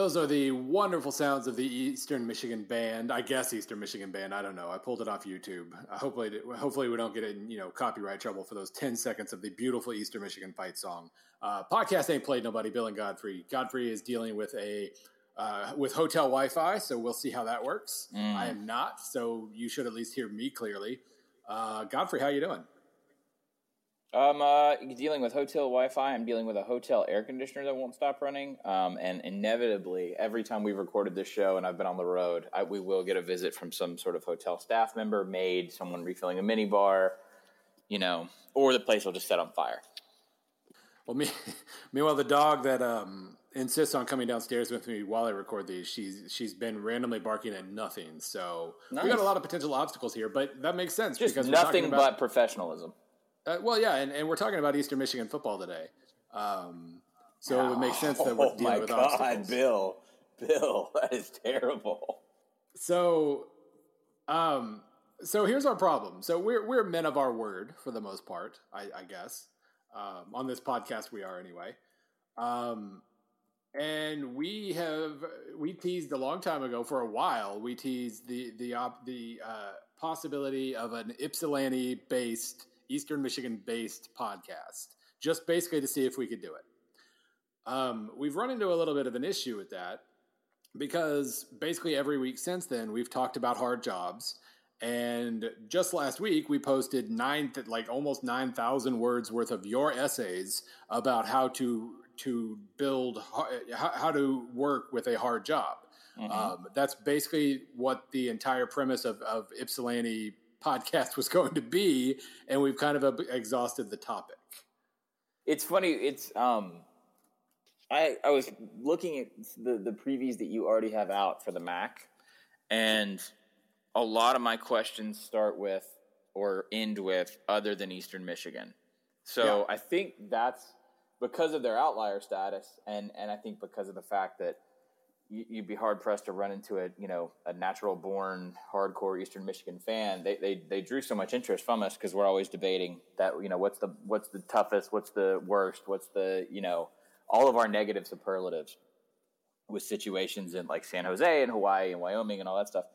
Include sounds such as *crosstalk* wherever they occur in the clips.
Those are the wonderful sounds of the Eastern Michigan band. I guess Eastern Michigan band. I don't know. I pulled it off YouTube. Uh, hopefully, hopefully we don't get in you know copyright trouble for those ten seconds of the beautiful Eastern Michigan fight song. Uh, podcast ain't played nobody. Bill and Godfrey. Godfrey is dealing with a uh, with hotel Wi-Fi, so we'll see how that works. Mm. I am not, so you should at least hear me clearly. Uh, Godfrey, how you doing? I'm uh, dealing with hotel Wi-Fi. I'm dealing with a hotel air conditioner that won't stop running. Um, and inevitably, every time we've recorded this show and I've been on the road, I, we will get a visit from some sort of hotel staff member, maid, someone refilling a mini bar, you know, or the place will just set on fire. Well, me, *laughs* meanwhile, the dog that um, insists on coming downstairs with me while I record these, she's she's been randomly barking at nothing. So nice. we got a lot of potential obstacles here, but that makes sense just because nothing about, but professionalism. Uh, well, yeah, and, and we're talking about Eastern Michigan football today, um, so oh, it would make sense that we're dealing oh with God, obstacles. Bill, Bill, *laughs* that is terrible. So, um, so here's our problem. So we're we're men of our word for the most part, I, I guess. Um, on this podcast, we are anyway. Um, and we have we teased a long time ago for a while. We teased the the op, the uh, possibility of an Ypsilanti based Eastern Michigan based podcast, just basically to see if we could do it. Um, we've run into a little bit of an issue with that because basically every week since then we've talked about hard jobs. And just last week, we posted nine, like almost nine thousand words worth of your essays about how to to build how, how to work with a hard job. Mm-hmm. Um, that's basically what the entire premise of, of Ypsilanti podcast was *laughs* going to be, and we've kind of exhausted the topic. It's funny. It's um, I I was looking at the the previews that you already have out for the Mac, and a lot of my questions start with or end with other than Eastern Michigan. So yeah. I think that's because of their outlier status, and and I think because of the fact that you'd be hard pressed to run into a you know a natural born hardcore Eastern Michigan fan. They they they drew so much interest from us because we're always debating that you know what's the what's the toughest, what's the worst, what's the you know all of our negative superlatives with situations in like San Jose and Hawaii and Wyoming and all that stuff.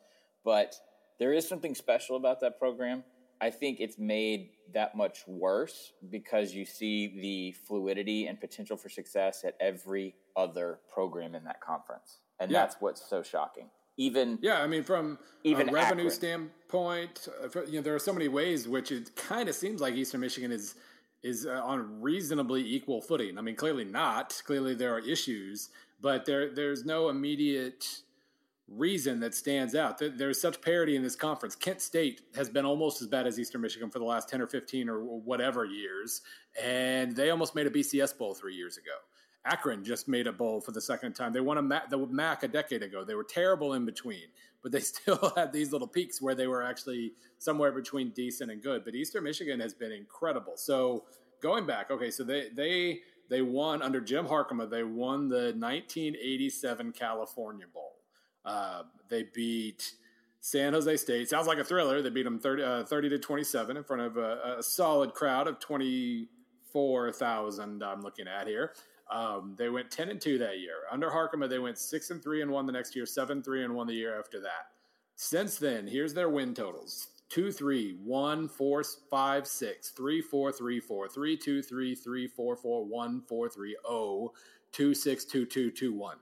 But there is something special about that program. I think it's made that much worse because you see the fluidity and potential for success at every other program in that conference and yeah. that's what's so shocking. Even yeah, I mean, from even a revenue Akron. standpoint, uh, you know, there are so many ways which it kind of seems like Eastern Michigan is is uh, on reasonably equal footing. I mean, clearly not. Clearly, there are issues, but there there's no immediate reason that stands out. There's such parity in this conference. Kent State has been almost as bad as Eastern Michigan for the last 10 or 15 or whatever years, and they almost made a BCS bowl three years ago. Akron just made a bowl for the second time. They won a MAC, the MAC a decade ago. They were terrible in between, but they *laughs* still had these little peaks where they were actually somewhere between decent and good. But Eastern Michigan has been incredible. So going back, okay, so they they they won under Jim Harkema. They won the 1987 California Bowl. Uh, they beat San Jose State. Sounds like a thriller. They beat them 30, uh, 30 to 27 in front of a, a solid crowd of 24,000. I'm looking at here. Um, they went ten and two that year. Under Harkema, they went six and three and one the next year, seven three and one the year after that. Since then, here's their win totals: two three, one four five six, three four three four, three two three three four four one four three oh, two six two two two one.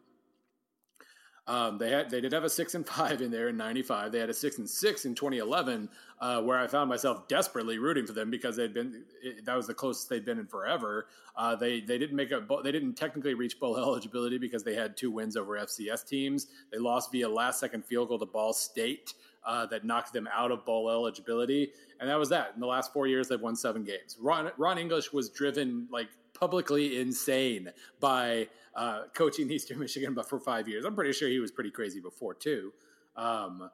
Um, they had they did have a six and *laughs* five in there in '95. They had a six and six in 2011, uh, where I found myself desperately rooting for them because they'd been it, that was the closest they'd been in forever. Uh, they they didn't make a they didn't technically reach bowl *laughs* eligibility because they had two wins over FCS teams. They lost via last second field goal to Ball State. Uh, that knocked them out of bowl eligibility, and that was that. In the last four years, they've won seven games. Ron, Ron English was driven like publicly insane by uh, coaching *laughs* Eastern Michigan, but for five years. I'm pretty sure he was pretty crazy before too. Um,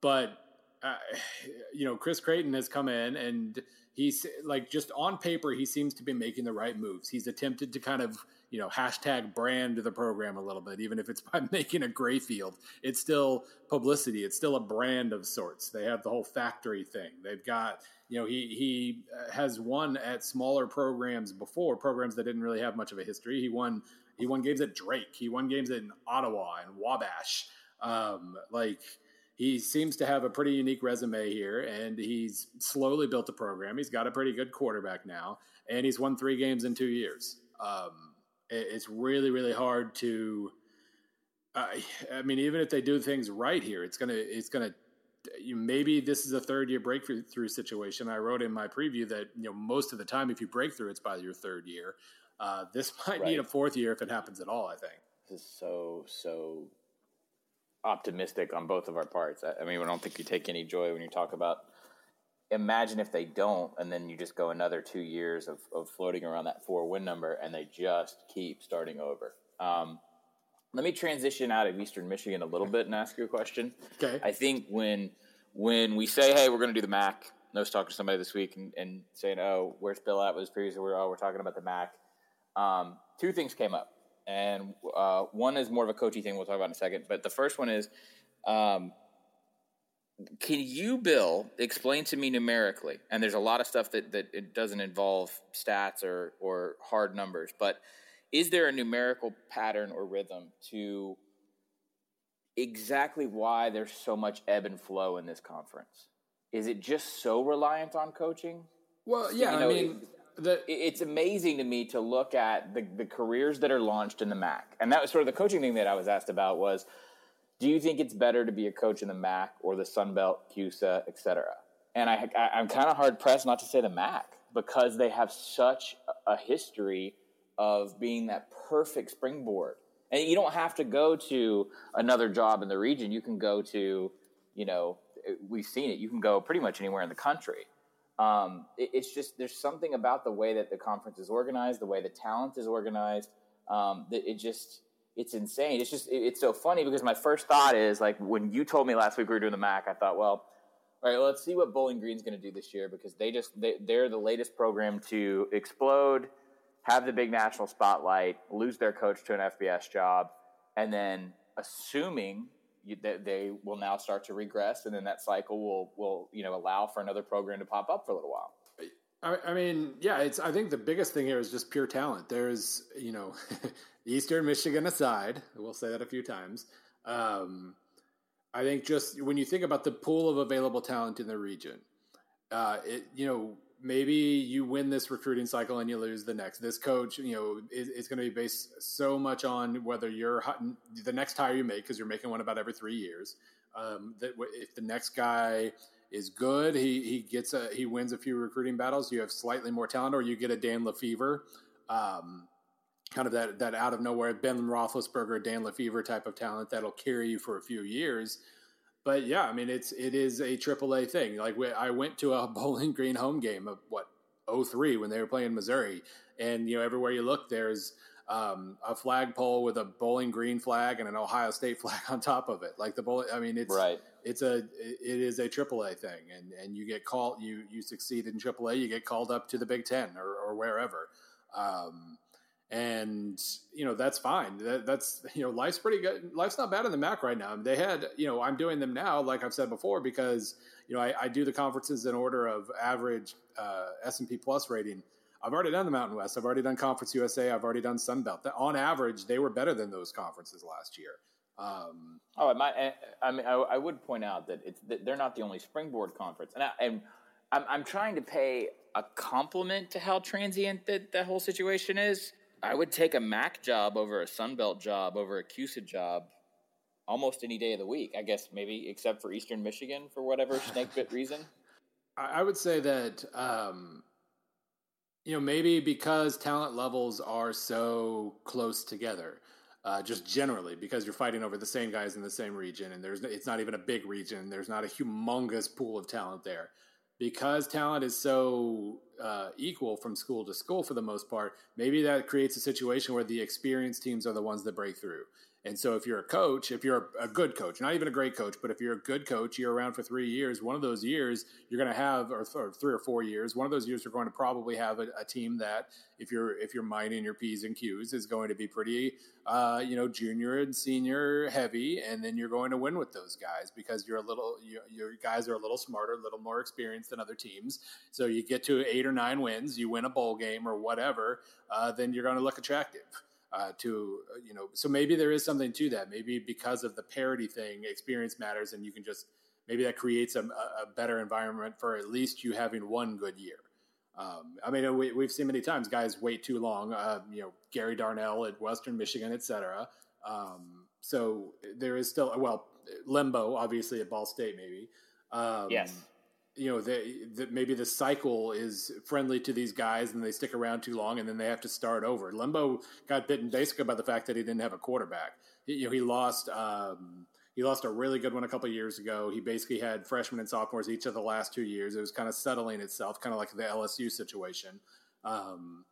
but uh, *sighs* you know, Chris Creighton has come in and he's like just on paper, he seems to be making the right moves. He's attempted to kind of you know hashtag brand the program a little bit, even if it's *laughs* by making a gray field. It's still publicity. It's still a brand of sorts. They have the whole factory thing. They've got you know he he uh, has won at smaller programs before programs that didn't really have much of a history. He won He won games at Drake. He won games in Ottawa and Wabash. Um, like he seems to have a pretty unique resume here, and he's slowly built a program. He's got a pretty good quarterback now, and he's won three games in two years. Um, it's really, really hard to. Uh, I mean, even if they do things right here, it's gonna, it's gonna. You, maybe this is a third year breakthrough situation. I wrote in my preview that you know most of the time, if you break through, it's by your third year. Uh, this *laughs* might right. need a fourth year if it happens at all. I think this is so so optimistic on both of our parts. I, I mean, I don't think you take any joy when you talk about. Imagine if they don't, and then you just go another two years of, of floating around that four win number, and they just keep starting over. Um, let me transition out of Eastern Michigan a little bit and ask you a question. Okay. I think when when we say, "Hey, we're going to do the MAC," I was talking to somebody this week and, and saying, "Oh, where's Bill at?" Was previous, we're oh, we're talking about the MAC. Um, two things came up and uh, one is more of a coachy thing we'll talk about in a second. But the first one is, um, can you, Bill, explain to me numerically? And there's a lot of stuff that that it doesn't involve stats or or hard numbers, but is there a numerical pattern or rhythm to exactly why there's so much ebb and flow in this conference? Is it just so reliant on coaching? Well, yeah, you know, I mean. It, the, it's amazing to me to look at the, the careers that are launched in the MAC. And that was sort of the coaching thing that I was asked about was, do you think it's better to be a coach in the MAC or the Sun Belt, CUSA, et cetera? And I, I, am kind of hard pressed not to say the MAC because they have such a history of being that perfect springboard. And you don't have to go to another job in the region. You can go to, you know, we've seen it. You can go pretty much anywhere in the country. Um, it, it's just there's something about the way that the conference is organized, the way the talent is organized. Um, that it just it's insane. It's just it, it's so funny because my first thought is like when you told me last week we were doing the MAC, I thought, well, all right, well, let's see what Bowling Green's going to do this year because they just they, they're the latest program to explode, have the big national spotlight, lose their coach to an FBS job, and then assuming they, they, will now start to regress, and then that cycle will will you know allow for another program to pop up for a little while. I, I mean, yeah, it's. I think the biggest thing here is just pure talent. There's, you know, *laughs* Eastern Michigan aside, we'll say that a few times. Um, I think just when you think about the pool of available talent in the region, uh, it, you know, maybe you win this recruiting cycle and you lose the next. This coach, you know, is, is going to be based so much on whether you're the next hire you make because you're making one about every three years. Um, that if the next guy is good, he he gets a he wins a few recruiting battles. You have slightly more talent, or you get a Dan LeFevour. Um, kind of that that out of nowhere Ben Roethlisberger, Dan LeFevour type of talent that'll carry you for a few years but yeah, I mean, it's it is a AAA thing. Like we, I went to a *laughs* Bowling Green home game of what 03 when they were playing Missouri, and you know everywhere you look, there's um, a flagpole with a Bowling Green flag and an Ohio State *laughs* flag on top of it. Like the bowling, I mean, it's right. It's a it is a AAA thing, and and you get called you you succeed in AAA, you get called up to the Big Ten or, or wherever. Um, and you know that's fine. That, that's you know life's pretty good. Life's not bad in the MAC right now. They had you know I'm doing them now, like I've said before, because you know I, I do the conferences in order of average uh, S and P plus rating. I've already done the Mountain West. I've already done Conference USA. I've already done Sun Belt. On average, they were better than those conferences last year. Um, oh, my, I mean, I, I, would point out that it's that they're not the only springboard conference, and, I, and I'm, I'm trying to pay a compliment to how transient that that whole situation is I would take a Mac job over a Sunbelt job over a CUSA job almost any day of the week. I guess maybe except for Eastern Michigan for whatever snake bit reason. *laughs* I would say that um, you know maybe because talent levels are so close together. Uh, just generally, because you're fighting over the same guys in the same region, and there's it's not even a big region. There's not a humongous pool of talent there because talent is so uh, equal from school to school for the most part, maybe that creates a situation where the experienced teams are the ones that break through. And so, if you're a coach, if you're a good coach, not even a great coach, but if you're a good coach, you're around for three years. One of those years you're going to have, or, or, three or four years, one of those years you're going to probably have a, a, team that, if you're if you're mining your p's and q's, is going to be pretty, uh, you know, junior and senior heavy, and then you're going to win with those guys because you're a little, you, your guys are a little smarter, a little more experienced than other teams. So you get to eight or nine wins, you win a bowl game or whatever, uh, then you're going to look attractive. Uh, to uh, you know. So maybe there is something to that. Maybe because of the parity thing, experience matters, and you can just maybe that creates a, a better environment for at least you having one good year. Um, I mean, we, have seen many times guys wait too long. Uh, you know, Gary Darnell at Western Michigan, et cetera. Um, so there is still well Lembo, obviously at Ball State, maybe. Um, yes. You know, that maybe the cycle is friendly to these guys and they stick around too long and then they have to start over. Lembo got bitten basically by the fact that he didn't have a quarterback. He, you know, he lost um, he lost a really good one a couple years ago. He basically had freshmen and sophomores each of the last two years. It was kind of settling itself, kind of like the LSU situation. Um,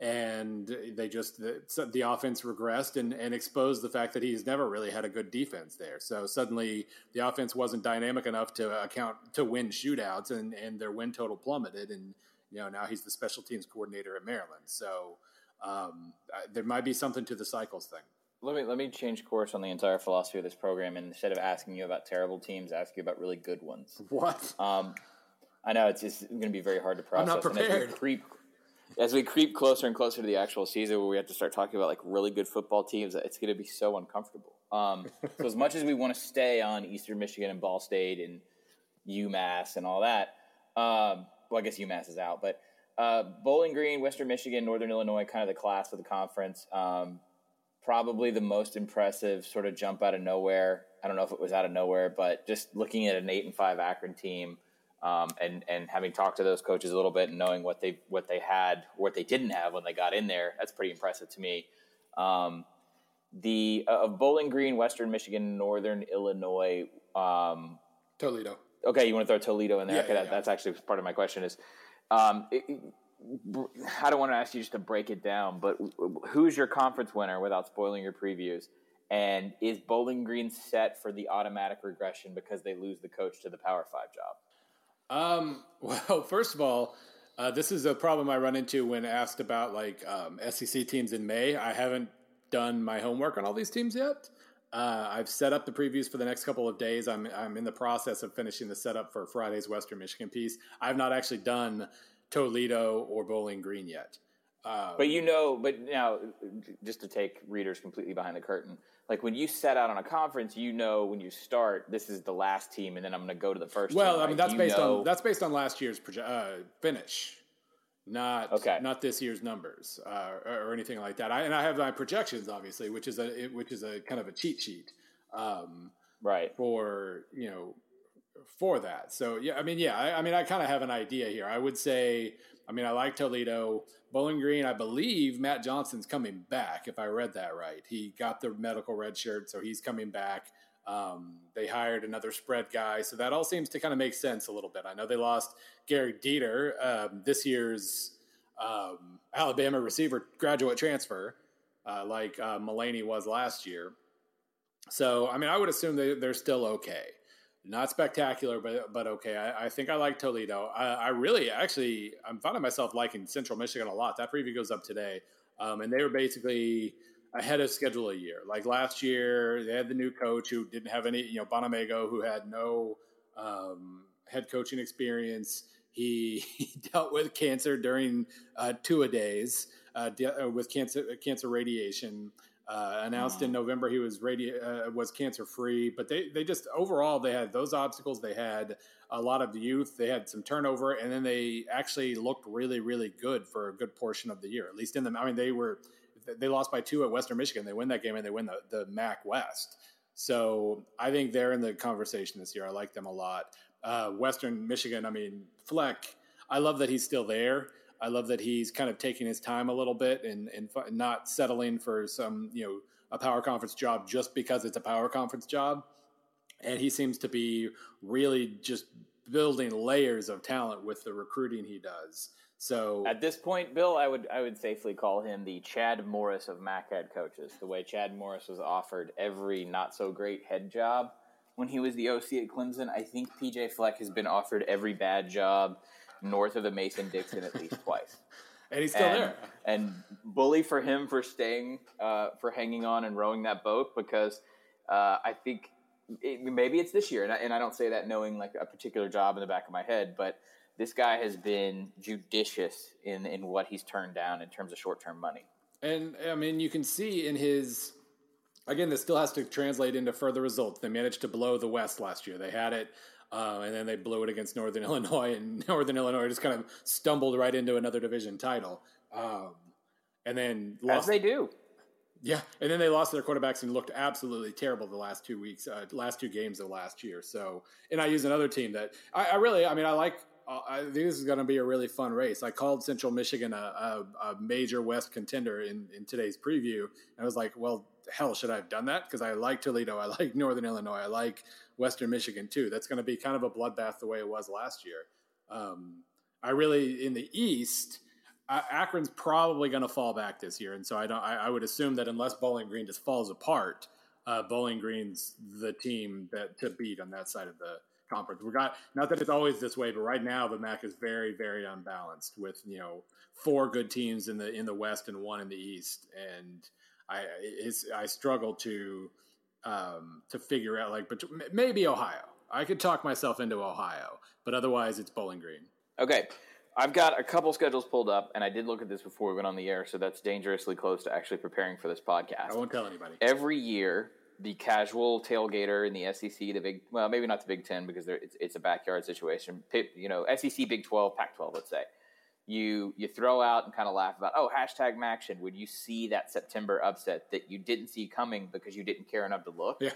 and they just the, the offense regressed and, and, exposed the fact that he's never really had a good defense there. So suddenly the offense wasn't dynamic enough to account to win shootouts, and, and their win total plummeted. And you know now he's the special teams coordinator at Maryland. So um, there might be something to the cycles thing. Let me let me change course on the entire philosophy of this program, and instead of asking you about terrible teams, ask you about really good ones. What? Um, I know it's just going to be very hard to process. I'm not prepared. Creep, as we creep closer and closer to the actual season, where we have to start talking about like really good football teams, it's going to be so uncomfortable. Um, so as much as we want to stay on Eastern Michigan and Ball State and UMass and all that, um, well, I guess UMass is out, but uh, Bowling Green, Western Michigan, Northern Illinois, kind of the class of the conference. Um, probably the most impressive sort of jump out of nowhere. I don't know if it was out of nowhere, but just looking at an eight and five Akron team, um, and and having talked to those coaches a little bit and knowing what they what they had, what they didn't have when they got in there, that's pretty impressive to me. Um, the uh, of Bowling Green, Western Michigan, Northern Illinois, um, Toledo. Okay, you want to throw Toledo in there? Yeah, okay, yeah, that, yeah. that's actually part of my question. Is um, it, I don't want to ask you just to break it down, but who's your conference winner without spoiling your previews? And is Bowling Green set for the automatic regression because they lose the coach to the Power Five job? Um, *laughs* well, first of all, uh, this is a problem I run into when asked about like um, SEC teams in May. I haven't done my homework on all these teams yet. Uh, I've set up the previews for the next couple of days. I'm I'm in the process of finishing the setup for Friday's Western Michigan piece. I've not actually done Toledo or Bowling Green yet. Um, but you know, but now, just to take readers completely behind the curtain, like when you set out on a conference, you know when you start, this is the last team, and then I'm going to go to the first. Well, team, I mean that's based know... on that's based on last year's proje- uh, finish, not okay. not this year's numbers uh, or, or, anything like that. I, and I have my projections, obviously, which is a which is a kind of a cheat sheet, um, right? For you know for that. So yeah, I mean, yeah, I, I mean, I kind of have an idea here. I would say, I mean, I like Toledo, Bowling Green. I believe Matt Johnson's coming back. If I read that right, he got the medical red shirt, so he's coming back. Um, they hired another spread guy, so that all seems to kind of make sense a little bit. I know they lost Gehrig Dieter, um, this year's um, Alabama receiver graduate transfer, uh, like uh, Mullaney was last year. So, I mean, I would assume they, they're still okay not spectacular, but but okay. I, I think I like Toledo. I, I, really, actually, I'm finding myself liking Central Michigan a lot. That preview goes up today, um, and they were basically ahead of schedule a year. Like last year, they had the new coach who didn't have any, you know, Bonamego, who had no um, head coaching experience. He, *laughs* he, dealt with cancer during uh, two a days uh, de- uh, with cancer cancer radiation. Uh, announced in November he was radi- uh, was cancer free, but they they just overall they had those obstacles. They had a lot of youth. They had some turnover, and then they actually looked really really good for a good portion of the year. At least in them, I mean they were they lost by two at Western Michigan. They win that game and they win the the MAC West. So I think they're in the conversation this year. I like them a lot. Uh, Western Michigan, I mean Fleck. I love that he's still there. I love that he's kind of taking his time a little bit and, and not settling for some, you know, a power conference job just because it's a power conference job. And he seems to be really just building layers of talent with the recruiting he does. So at this point, Bill, I would I would safely call him the Chad Morris of MAC head coaches. The way Chad Morris was offered every not so great head job when he was the OC at Clemson, I think PJ Fleck has been offered every bad job north of the Mason Dixon at least twice. *laughs* and he's still and, there. And bully for him for staying, uh, for hanging on and rowing that boat because uh, I think it, maybe it's this year, and I, and I don't say that knowing like a particular job in the back of my head, but this guy has been judicious in in what he's turned down in terms of short term money. And I mean, you can see in his again, this still has to translate into further results. They managed to blow the West last year. They had it, uh, and then they blew it against Northern *laughs* Illinois, and Northern Illinois just kind of stumbled right into another division title. Um, and then lost. As they do. Yeah, and then they lost their quarterbacks and looked absolutely terrible the last two weeks, uh, last two games of last year. So, and I use another team that I, I really, I mean, I like uh, I think this is going to be a really fun race. I called Central Michigan a, a, a, major West contender in, in today's preview. And I was like, well, hell, should I have done that? Because I like Toledo. I like Northern Illinois. I like Western Michigan too. That's going to be kind of a bloodbath the way it was last year. Um, I really, in the East, Akron's probably going to fall back this year. And so I, don't, I, I, would assume that unless Bowling Green just falls apart, uh, Bowling Green's the team that to beat on that side of the conference. We got not that it's always this way, but right now the MAC is very, very unbalanced with you know four good teams in the in the West and one in the East, and I I struggle to um, to figure out like, but maybe Ohio. I could talk myself into Ohio, but otherwise it's Bowling Green. Okay. I've got a couple schedules pulled up, and I did look at this before we went on the air, so that's dangerously close to actually preparing for this podcast. I won't tell anybody. Every year, the casual tailgater in the SEC, the big, well, maybe not the Big Ten because it's, it's a backyard situation. You know, SEC, Big Twelve, Pac twelve, let's say. You you throw out and kind of laugh about, oh, hashtag MACtion. Would you see that September upset that you didn't see coming because you didn't care enough to look? Yeah.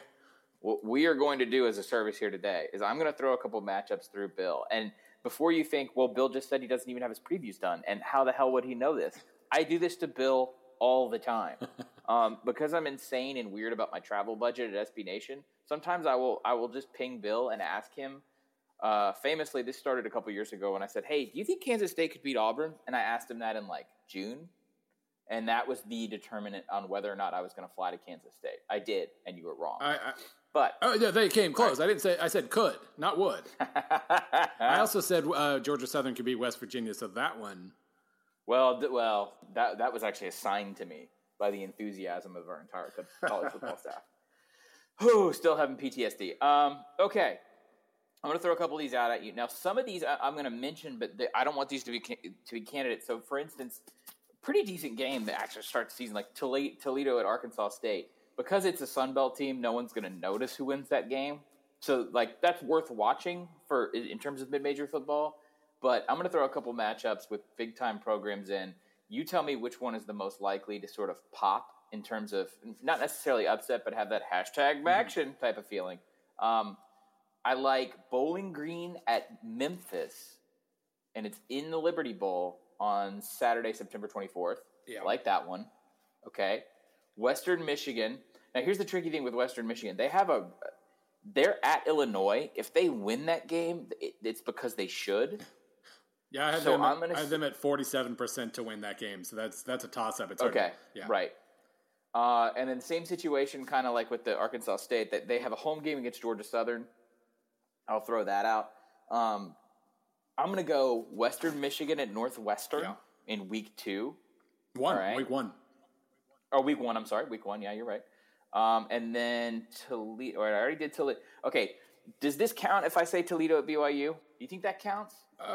What we are going to do as a service here today is I'm going to throw a couple matchups through Bill, and before you think, well, Bill just said he doesn't even have his previews done, and how the hell would he know this? I do this to Bill all the time. *laughs* Um, because I'm insane and weird about my travel budget at SB Nation, sometimes I will I will just ping Bill and ask him. Uh, famously, this started a couple years ago when I said, "Hey, do you think Kansas State could beat Auburn?" And I asked him that in like June, and that was the determinant on whether or not I was going to fly to Kansas State. I did, and you were wrong. I, I, but oh yeah, they came close. I, I didn't say I said could, not would. *laughs* I also said uh, Georgia Southern could beat West Virginia, so that one. Well, th- well, that that was actually assigned to me by the enthusiasm of our entire college football *laughs* staff. Who still having PTSD? Um, okay, I'm going to throw a couple of these out at you. Now, some of these I, am going to mention, but they, I don't want these to be to be candidates. So, for instance, pretty decent game that actually starts the season, like Toledo at Arkansas State, because it's a Sun Belt team. No one's going to notice who wins that game. So, like that's worth watching for in terms of mid major football. But I'm going to throw a couple matchups with big time programs in you tell me which one is the most likely to sort of pop in terms of not necessarily upset, but have that hashtag mm-hmm. action type of feeling. Um, I like Bowling Green at Memphis, and it's in the Liberty Bowl on Saturday, September 24th. Yeah. I like that one. Okay. Western Michigan. Now, here's the tricky thing with Western Michigan. They have a. They're at Illinois. If they win that game, it, it's because they should. Yeah, I had, so them, I'm gonna I had them at forty-seven percent to win that game. So that's that's a toss-up. It's okay, yeah. right. Uh, and then same situation, kind of like with the Arkansas State, that they have a home game against Georgia Southern. I'll throw that out. Um, I'm going to go Western Michigan at Northwestern yeah. in week two. One right. week one. Oh, week one. I'm sorry, week one. Yeah, you're right. Um, and then Toledo. I already did Toledo. Okay, does this count if I say Toledo at BYU? Do you think that counts? Uh,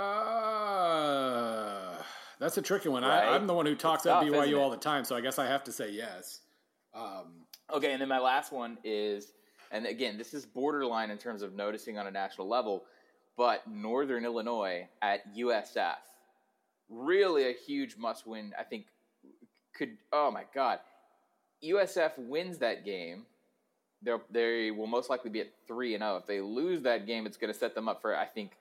that's a tricky one. Right? I, am the one who talks at BYU all the time, so I guess I have to say yes. Um, okay, and then my last one is, and again, this is borderline in terms of noticing on a national level, but Northern Illinois at USF, really a huge must-win. I think could. Oh my God, USF wins that game. They're, they will most likely be at three and zero. Oh. If they lose that game, it's going to set them up for I think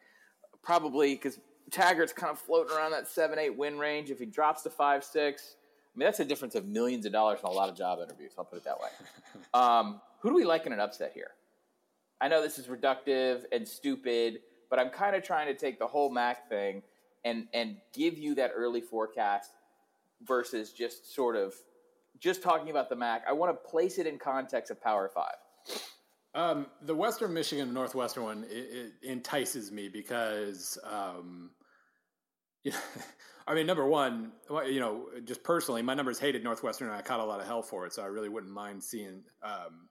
probably because Taggart's kind of floating around that seven eight win range. If he drops to five six, I mean that's a difference of millions of dollars in a lot of job interviews. I'll put it that way. *laughs* um, who do we like in an upset here? I know this is reductive and stupid, but I'm kind of trying to take the whole Mac thing and and give you that early forecast versus just sort of just talking about the Mac. I want to place it in context of Power Five. Um, the Western Michigan Northwestern one it, it entices me because, um, you *laughs* know, I mean, number one, you know, just personally, my numbers hated Northwestern, and I caught a lot of hell for it, so I really wouldn't mind seeing um,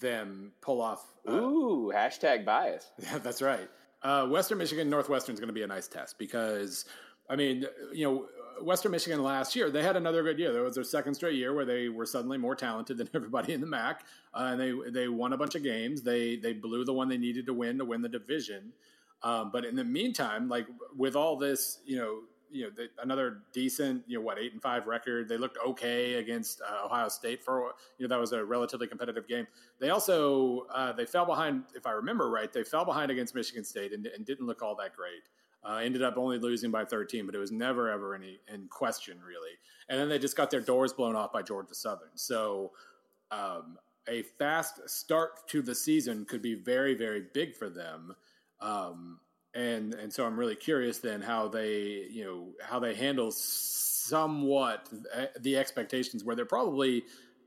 them pull off. Uh, Ooh, hashtag bias. *laughs* Yeah, that's right. Uh, Western Michigan Northwestern is going to be a nice test because, I mean, you know, Western Michigan last year, they had another good year. There was their second straight year where they were suddenly more talented than *laughs* everybody in the MAC, uh, and they they won a bunch of games. They they blew the one they needed to win to win the division. Um, but in the meantime, like with all this, you know, you know, the, another decent, you know, what eight and five record. They looked okay against uh, Ohio State for you know that was a relatively competitive game. They also uh, they fell behind, if I remember right, they fell behind against Michigan State and, and didn't look all that great. Uh, ended up only losing by 13, but it was never ever any in question really. And then they just got their doors blown off by Georgia Southern. So um, a fast start to the season could be very very big for them. Um, and and so I'm really curious then how they you know how they handle somewhat the expectations where they're probably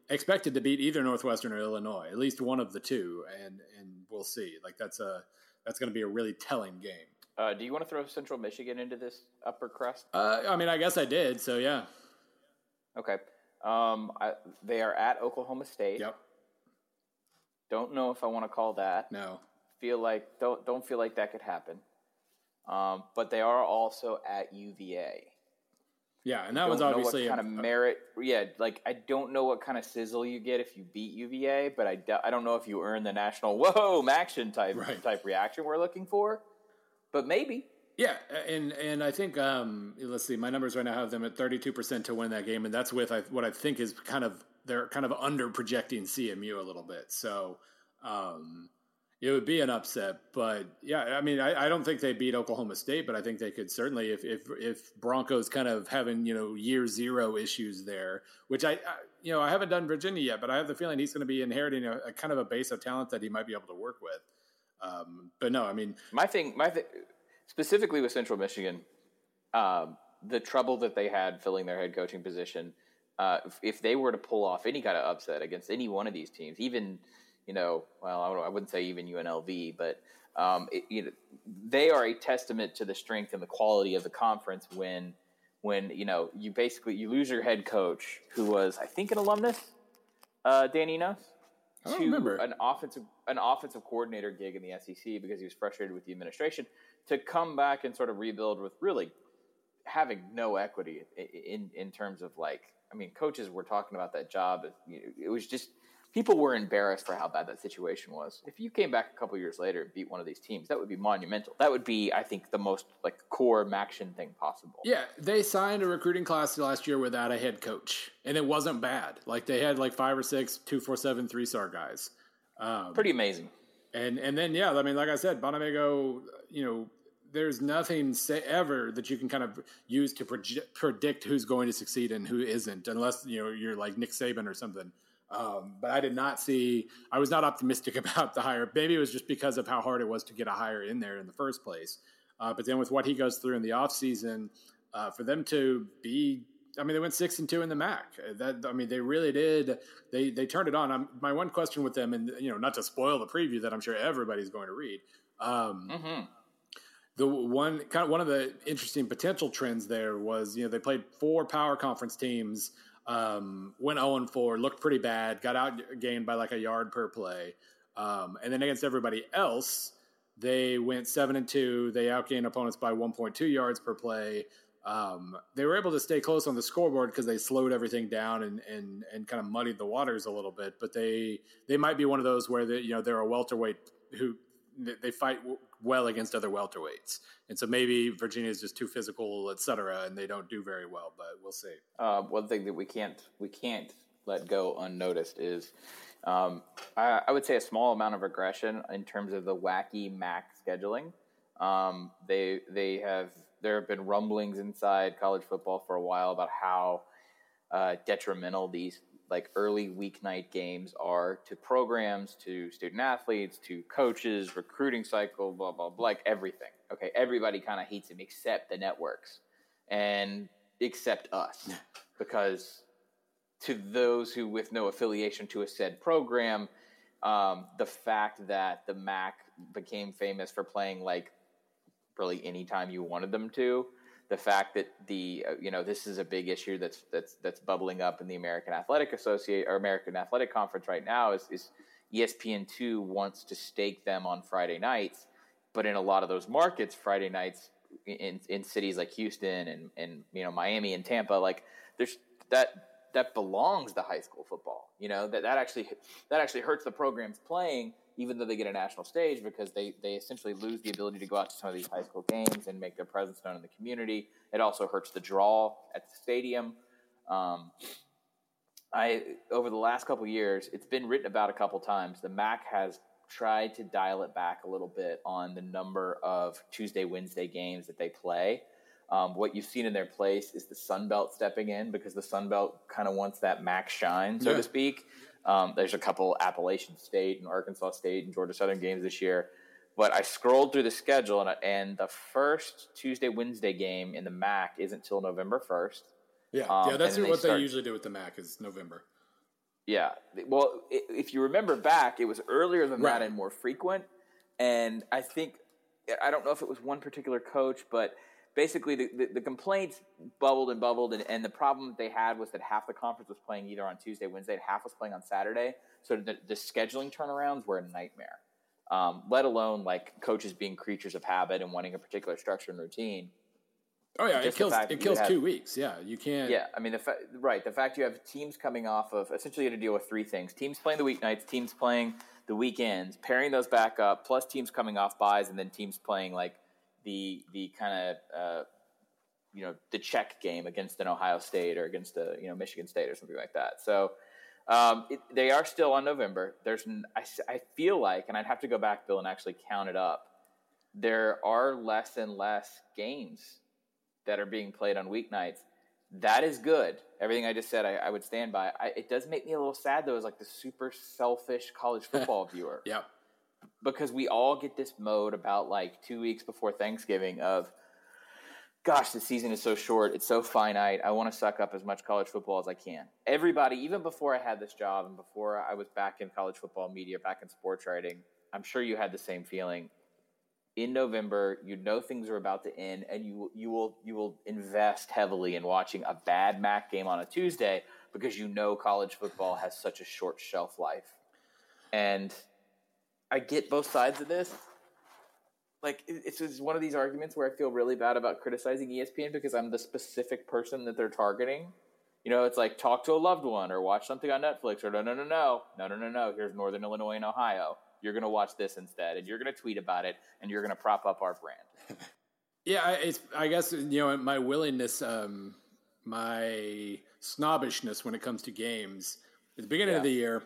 expected to beat either Northwestern or Illinois, at least one of the two, and and we'll see. Like that's a that's going to be a really telling game. Uh, do you want to throw Central Michigan into this upper crust? Uh, I mean, I guess I did. So yeah. Okay. Um, I, they are at Oklahoma State. Yep. Don't know if I want to call that. No. Feel like don't don't feel like that could happen. Um, but they are also at UVA. Yeah, and that was obviously kind of merit. Yeah, like I don't know what kind of sizzle you get if you beat UVA, but I, I don't know if you earn the national *laughs* whoa action type right. type reaction we're looking for. But maybe. Yeah, and and I think um, let's see, my numbers right now have them at thirty two percent to win that game, and that's with what I think is kind of they're kind of under projecting CMU a little bit. So um, it would be an upset, but yeah, I mean, I, I, don't think they beat Oklahoma State, but I think they could certainly if if if Broncos kind of having you know year zero issues there, which I, I you know I haven't done Virginia yet, but I have the feeling he's going to be inheriting a, a, kind of a base of talent that he might be able to work with. Um, but no, I mean, my thing, my thing, specifically with Central Michigan, um, the trouble that they had filling their head coaching position. Uh, if, if they were to pull off any kind of upset against any one of these teams, even you know, well, I wouldn't say even UNLV, but um, it, you know, they are a testament to the strength and the quality of the conference when when you know you basically you lose your head coach who was I think an alumnus, uh, Dan Enos, to remember. an offensive an offensive coordinator gig in the SEC because he was frustrated with the administration to come back and sort of rebuild with really having no equity in in terms of like I mean coaches were talking about that job it was just people were embarrassed for how bad that situation was. If you came back a couple years later and beat one of these teams, that would be monumental. That would be, I think, the most like core MACtion thing possible. Yeah, they signed a recruiting class last year without a head coach, and it wasn't bad. Like they had like five or six two four seven three star guys. Um, Pretty amazing. And and then yeah, I mean, like I said, Bonamego, you know. There's nothing say, ever that you can kind of use to predict who's going to succeed and who isn't, unless you know you're like Nick Saban or something. Um, but I did not see, I was not optimistic *laughs* about the hire. Maybe it was just because of how hard it was to get a hire in there in the first place. Uh, but then with what he goes through in the offseason, uh, for them to be, I mean, they went six and two in the MAC. That I mean, they really did. They they turned it on. I'm, my one question with them, and you know, not to spoil the preview that I'm sure everybody's going to read. Um, mm-hmm. The one kind of one of the interesting potential trends there was, you know, they played four power conference teams um, went 0 4, looked pretty bad, got outgained by like a yard per play. Um, and then against everybody else, they went 7 and 2. They outgained opponents by 1.2 yards per play. Um, they were able to stay close on the scoreboard because they slowed everything down and, and, and kind of muddied the waters a little bit. But they they might be one of those where they, you know they're a welterweight who they fight well against other welterweights, and so maybe Virginia is just too physical, et cetera, and they don't do very well. But we'll see. Uh, one thing that we can't we can't let go unnoticed is, um, I, I, would say a small amount of regression in terms of the wacky MAC scheduling. Um, they they have there have been rumblings inside college football for a while about how uh, detrimental these like early weeknight games are to programs, to student athletes, to coaches, recruiting cycle, blah blah blah, like everything. Okay, everybody kind of hates him except the networks and except us *laughs* because to those who with no affiliation to a said program, um, the fact that the MAC became famous for playing like really anytime you wanted them to the fact that the uh, you know this is a big issue that's that's that's bubbling up in the American Athletic Associate or American Athletic Conference right now is, is ESPN two wants to stake them on Friday nights, but in a lot of those markets, Friday nights in in cities like Houston and and you know Miami and Tampa, like there's that that belongs to high school football. You know that that actually that actually hurts the programs playing, even though they get a national stage because they they essentially lose the ability to go out to some of these high school games and make their presence known in the community. It also hurts the draw at the stadium. Um, I over the last couple years, it's been written about a couple times. The MAC has tried to dial it back a little bit on the number of Tuesday, Wednesday games that they play. Um, what you've seen in their place is the Sun Belt stepping in because the Sun Belt kind of wants that MAC shine, so yeah. to speak. Um, there's a couple Appalachian State and Arkansas State and Georgia Southern games this year. But I scrolled through the schedule, and, and the first Tuesday, Wednesday game in the MAC isn't until November 1st. Yeah, um, yeah, that's what they, start, they usually do with the MAC is November. Yeah, well, if you remember back, it was earlier than right. that and more frequent. And I think I don't know if it was one particular coach, but basically the, the, the complaints bubbled and bubbled, and, and, the problem that they had was that half the conference was playing either on Tuesday, Wednesday, and half was playing on Saturday. So the, the scheduling turnarounds were a nightmare. Um, let alone like coaches being creatures of habit and wanting a particular structure and routine. Oh yeah, it kills it kills have, two weeks. Yeah, you can't. Yeah, I mean the fa- right the fact you have teams coming off of essentially you have to deal with three things: teams playing the weeknights, teams playing the weekends, pairing those back up, plus teams coming off buys, and then teams playing like the the kind of uh, you know the check game against an Ohio State or against a you know Michigan State or something like that. So. Um, it, they are still on November. There's, I, I feel like, and I'd have to go back, Bill, and actually count it up. There are less and less games that are being played on weeknights. That is good. Everything I just said, I, I would stand by. I, it does make me a little sad though, as like the super selfish college *laughs* football viewer. Yeah. Because we all get this mode about like two weeks before Thanksgiving of, gosh, the season is so short. It's so finite. I want to suck up as much college football as I can. Everybody, even before I had this job and before I was back in college football media, back in sports writing, I'm sure you had the same feeling in November, you know things are about to end, and you you will you will invest heavily in watching a bad MAC game on a Tuesday because you know college football has such a short shelf life. And I get both sides of this. Like it's just one of these arguments where I feel really bad about criticizing ESPN because I'm the specific person that they're targeting. You know, it's like talk to a loved one or watch something on Netflix or no, no, no, no, no, no, no, no. Here's Northern Illinois and Ohio you're going to watch this instead, and you're going to tweet about it, and you're going to prop up our brand. *laughs* yeah, it's. I guess you know my willingness, um, my snobbishness when it comes to games. At the beginning yeah. of the year,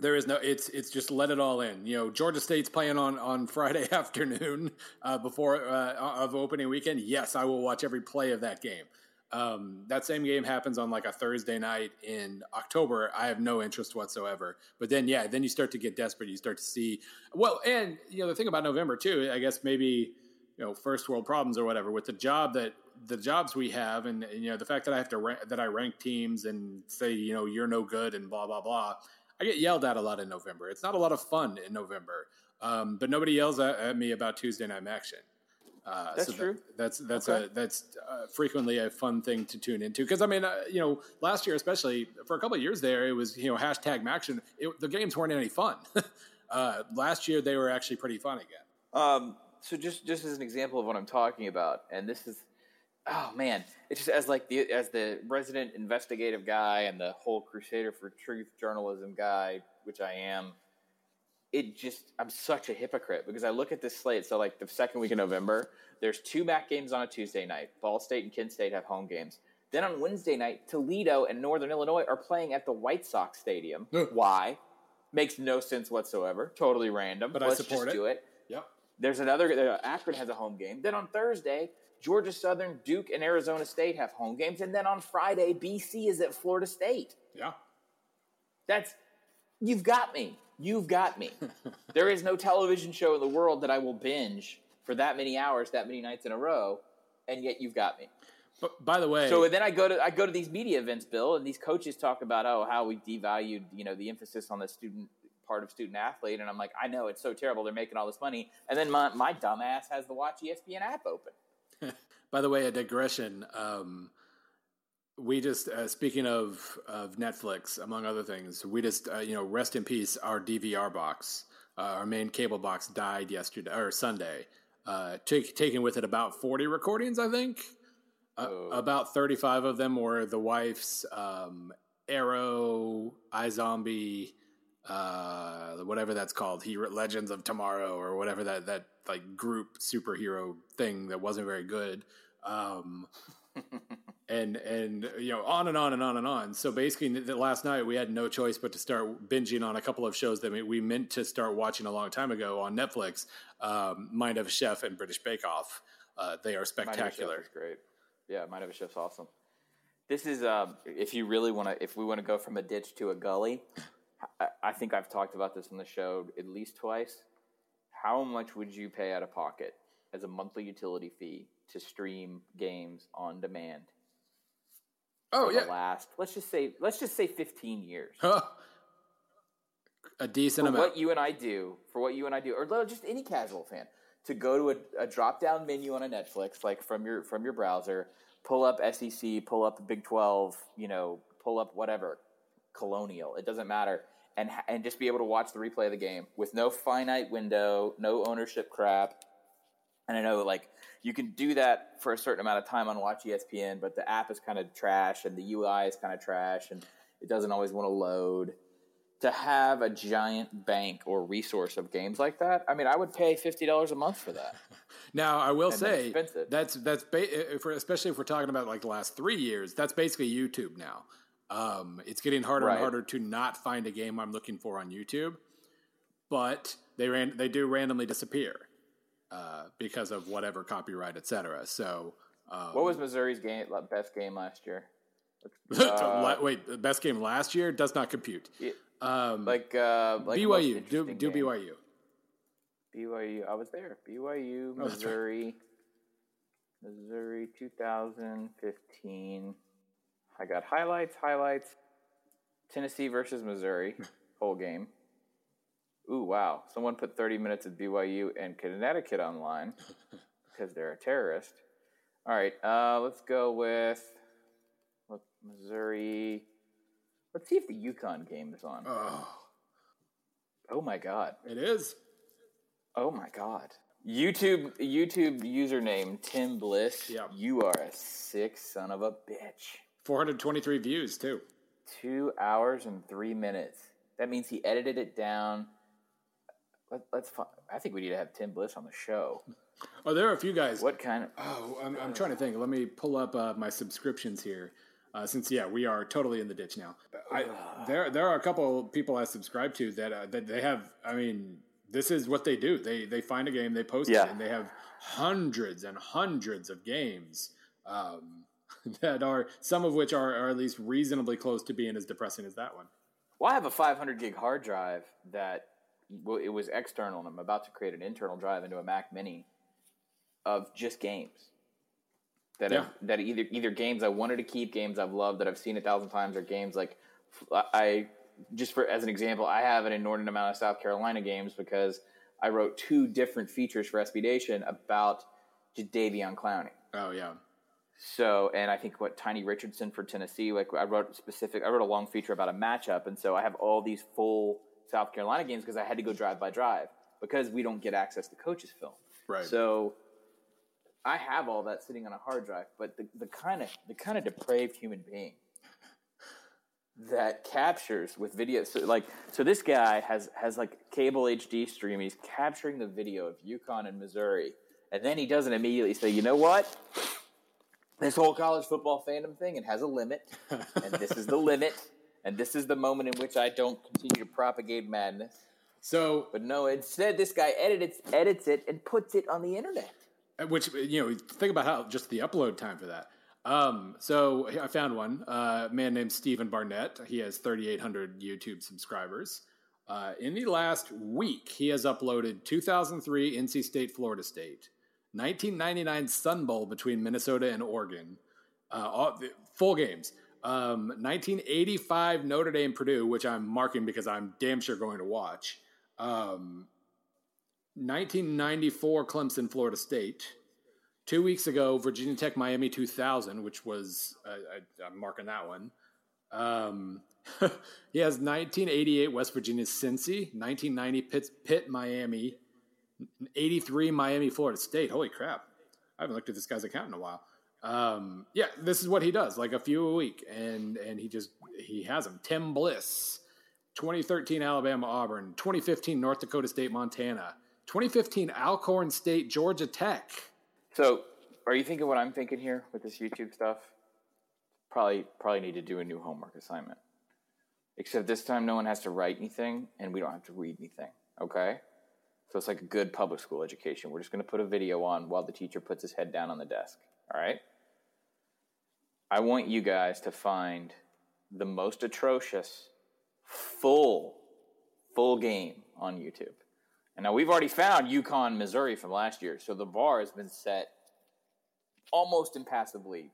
there is no. It's it's just let it all in. You know, Georgia State's playing on on Friday *laughs* afternoon uh, before uh, of opening weekend. Yes, I will watch every play of that game. Um, that same game happens on like a Thursday night in October. I have no interest whatsoever. But then, yeah, then you start to get desperate. You start to see, well, and you know the thing about November too. I guess maybe you know first world problems or whatever with the job that the jobs we have, and, and you know the fact that I have to rank, that I rank teams and say you know you're no good and blah blah blah. I get yelled at a lot in November. It's not a lot of fun in November. Um, but nobody yells at, at me about Tuesday night action. Uh, that's so true. That, that's that's okay. a that's uh, frequently a fun thing to tune into because I mean uh, you know last year especially for a couple of years there it was you know hashtag MACtion the games weren't any fun. *laughs* Uh, last year they were actually pretty fun again. Um, so just just as an example of what I'm talking about, and this is oh man, it's just as like the as the resident investigative guy and the whole Crusader for Truth journalism guy, which I am it just I'm such a hypocrite because I look at this slate. So like the second week of November, there's two MAC games on a Tuesday night. Ball State and Kent State have home games. Then on Wednesday night, Toledo and Northern Illinois are playing at the White Sox Stadium. Why? Makes no sense whatsoever. Totally random. But Let's I support just it. do it. Yep. There's another. Uh, Akron has a home game. Then on Thursday, Georgia Southern, Duke, and Arizona State have home games. And then on Friday, BC is at Florida State. Yeah. That's you've got me. You've got me. *laughs* there is no television show in the world that I will binge for that many hours, that many nights in a row, and yet you've got me. But by the way, so then I go to I go to these media events, Bill, and these coaches talk about oh how we devalued you know the emphasis on the student part of student athlete, and I'm like I know it's so terrible they're making all this money, and then my my dumbass has the Watch ESPN app open. *laughs* by the way, a digression. Um, we just uh, speaking of of Netflix, among other things, we just uh, you know rest in peace. Our DVR box, uh, our main cable box, died yesterday or Sunday. uh, take, taking with it about 40 recordings, I think. Uh, about 35 of them were the wife's um, Arrow, iZombie, uh, whatever that's called, he Legends of Tomorrow or whatever that that like group superhero thing that wasn't very good. Um, *laughs* and and you know on and on and on and on. So basically, the, last night we had no choice but to start binging on a couple of shows that we, we meant to start watching a long time ago on Netflix. Um, Mind of a Chef and British Bake Off. Uh, they are spectacular. Mind great. Yeah, Mind of a Chef's awesome. This is uh, if you really want to, if we want to go from a ditch to a gully. I, I think I've talked about this on the show at least twice. How much would you pay out of pocket as a monthly utility fee to stream games on demand? Oh yeah. last, let's just say, let's just say, fifteen years. Huh. A decent for amount. What you and I do, for what you and I do, or just any casual fan, to go to a, a drop down menu on a Netflix, like from your from your browser, pull up SEC, pull up Big Twelve, you know, pull up whatever, Colonial. It doesn't matter and and just be able to watch the replay of the game with no finite window, no ownership crap. And I know like you can do that for a certain amount of time on Watch ESPN, but the app is kind of trash and the UI is kind of trash and it doesn't always want to load. To have a giant bank or resource of games like that, I mean, I would pay fifty dollars a month for that. *laughs* Now, I will say that's that's ba- if especially if we're talking about like the last three years, that's basically YouTube now. Um, it's getting harder right. and harder to not find a game I'm looking for on YouTube, but they ran they do randomly disappear uh, because of whatever copyright, etc. So, um, what was Missouri's game best game last year? *laughs* Uh, Wait, best game last year does not compute. Um, like, uh, like BYU, do, do BYU. BYU, I was there. BYU, Missouri, oh, Missouri, 2015. I got highlights, highlights. Tennessee versus Missouri, *laughs* whole game. Ooh, wow. Someone put 30 minutes of BYU and Connecticut online *laughs* because they're a terrorist. All right, uh, let's go with Missouri. Let's see if the UConn game is on. Oh. oh my God. It is. Oh my God. YouTube YouTube username Tim Bliss. Yep. You are a sick son of a bitch. 423 views too. Two hours and three minutes. That means he edited it down. Let, us I think we need to have Tim Bliss on the show. Oh, there are a few guys. What kind of? Oh, I'm, I'm trying to think. Let me pull up uh, my subscriptions here. Uh, since yeah, we are totally in the ditch now. I, *sighs* there, there are a couple people I subscribe to that uh, that they have. I mean, this is what they do. They they find a game, they post yeah. it, and they have hundreds and hundreds of games. Um, *laughs* that are some of which are, are at least reasonably close to being as depressing as that one. Well, I have a 500 gig hard drive that well, it was external, and I'm about to create an internal drive into a Mac Mini of just games that yeah. that either either games I wanted to keep, games I've loved that I've seen a thousand times, or games like I just for as an example, I have an inordinate amount of South Carolina games because I wrote two different features for SB Nation about Jadeveon Clowney. Oh yeah. So, and I think what Tiny Richardson for Tennessee, like I wrote specific, I wrote a long feature about a matchup, and so I have all these full South Carolina games because I had to go drive by drive because we don't get access to coaches' film. Right. So, I have all that sitting on a hard drive, but the, the kind of the kind of depraved human being that captures with video, so like so this guy has has like cable HD stream. He's capturing the video of UConn and Missouri, and then he doesn't immediately say, "You know what? This whole college football fandom thing it has a limit and this is the *laughs* limit and this is the moment in which i don't continue to propagate madness. So but no instead this guy edits edits it and puts it on the internet. Uh, which you know think about how just the upload time for that. Um, so i found one uh, a man named stephen barnett. He has 3800 youtube subscribers. Uh, in the last week he has uploaded 2003 nc state florida state 1999 Sun Bowl between Minnesota and Oregon, uh, all, full games. Um, 1985 Notre Dame Purdue, which I'm marking because I'm damn sure going to watch. Um, 1994 Clemson Florida State. Two weeks ago, Virginia Tech Miami 2000, which was uh, I, am marking that one. Um, *laughs* he has 1988 West Virginia Cincy, 1990 Pitt, Pitt Miami, 83 Miami, Florida State. Holy crap. I haven't looked at this guy's account in a while. Um, yeah, this is what he does, like a few a week, and and he just he has them. Tim Bliss, 2013 Alabama Auburn, 2015 North Dakota State Montana, 2015 Alcorn State Georgia Tech. So, are you thinking what I'm thinking here with this YouTube stuff? Probably probably need to do a new homework assignment. Except this time, no one has to write anything, and we don't have to read anything. Okay. So it's like a good public school education. We're just going to put a video on while the teacher puts his head down on the desk. All right? I want you guys to find the most atrocious full full game on YouTube. And now we've already found UConn, Missouri from last year, so the bar has been set almost impassively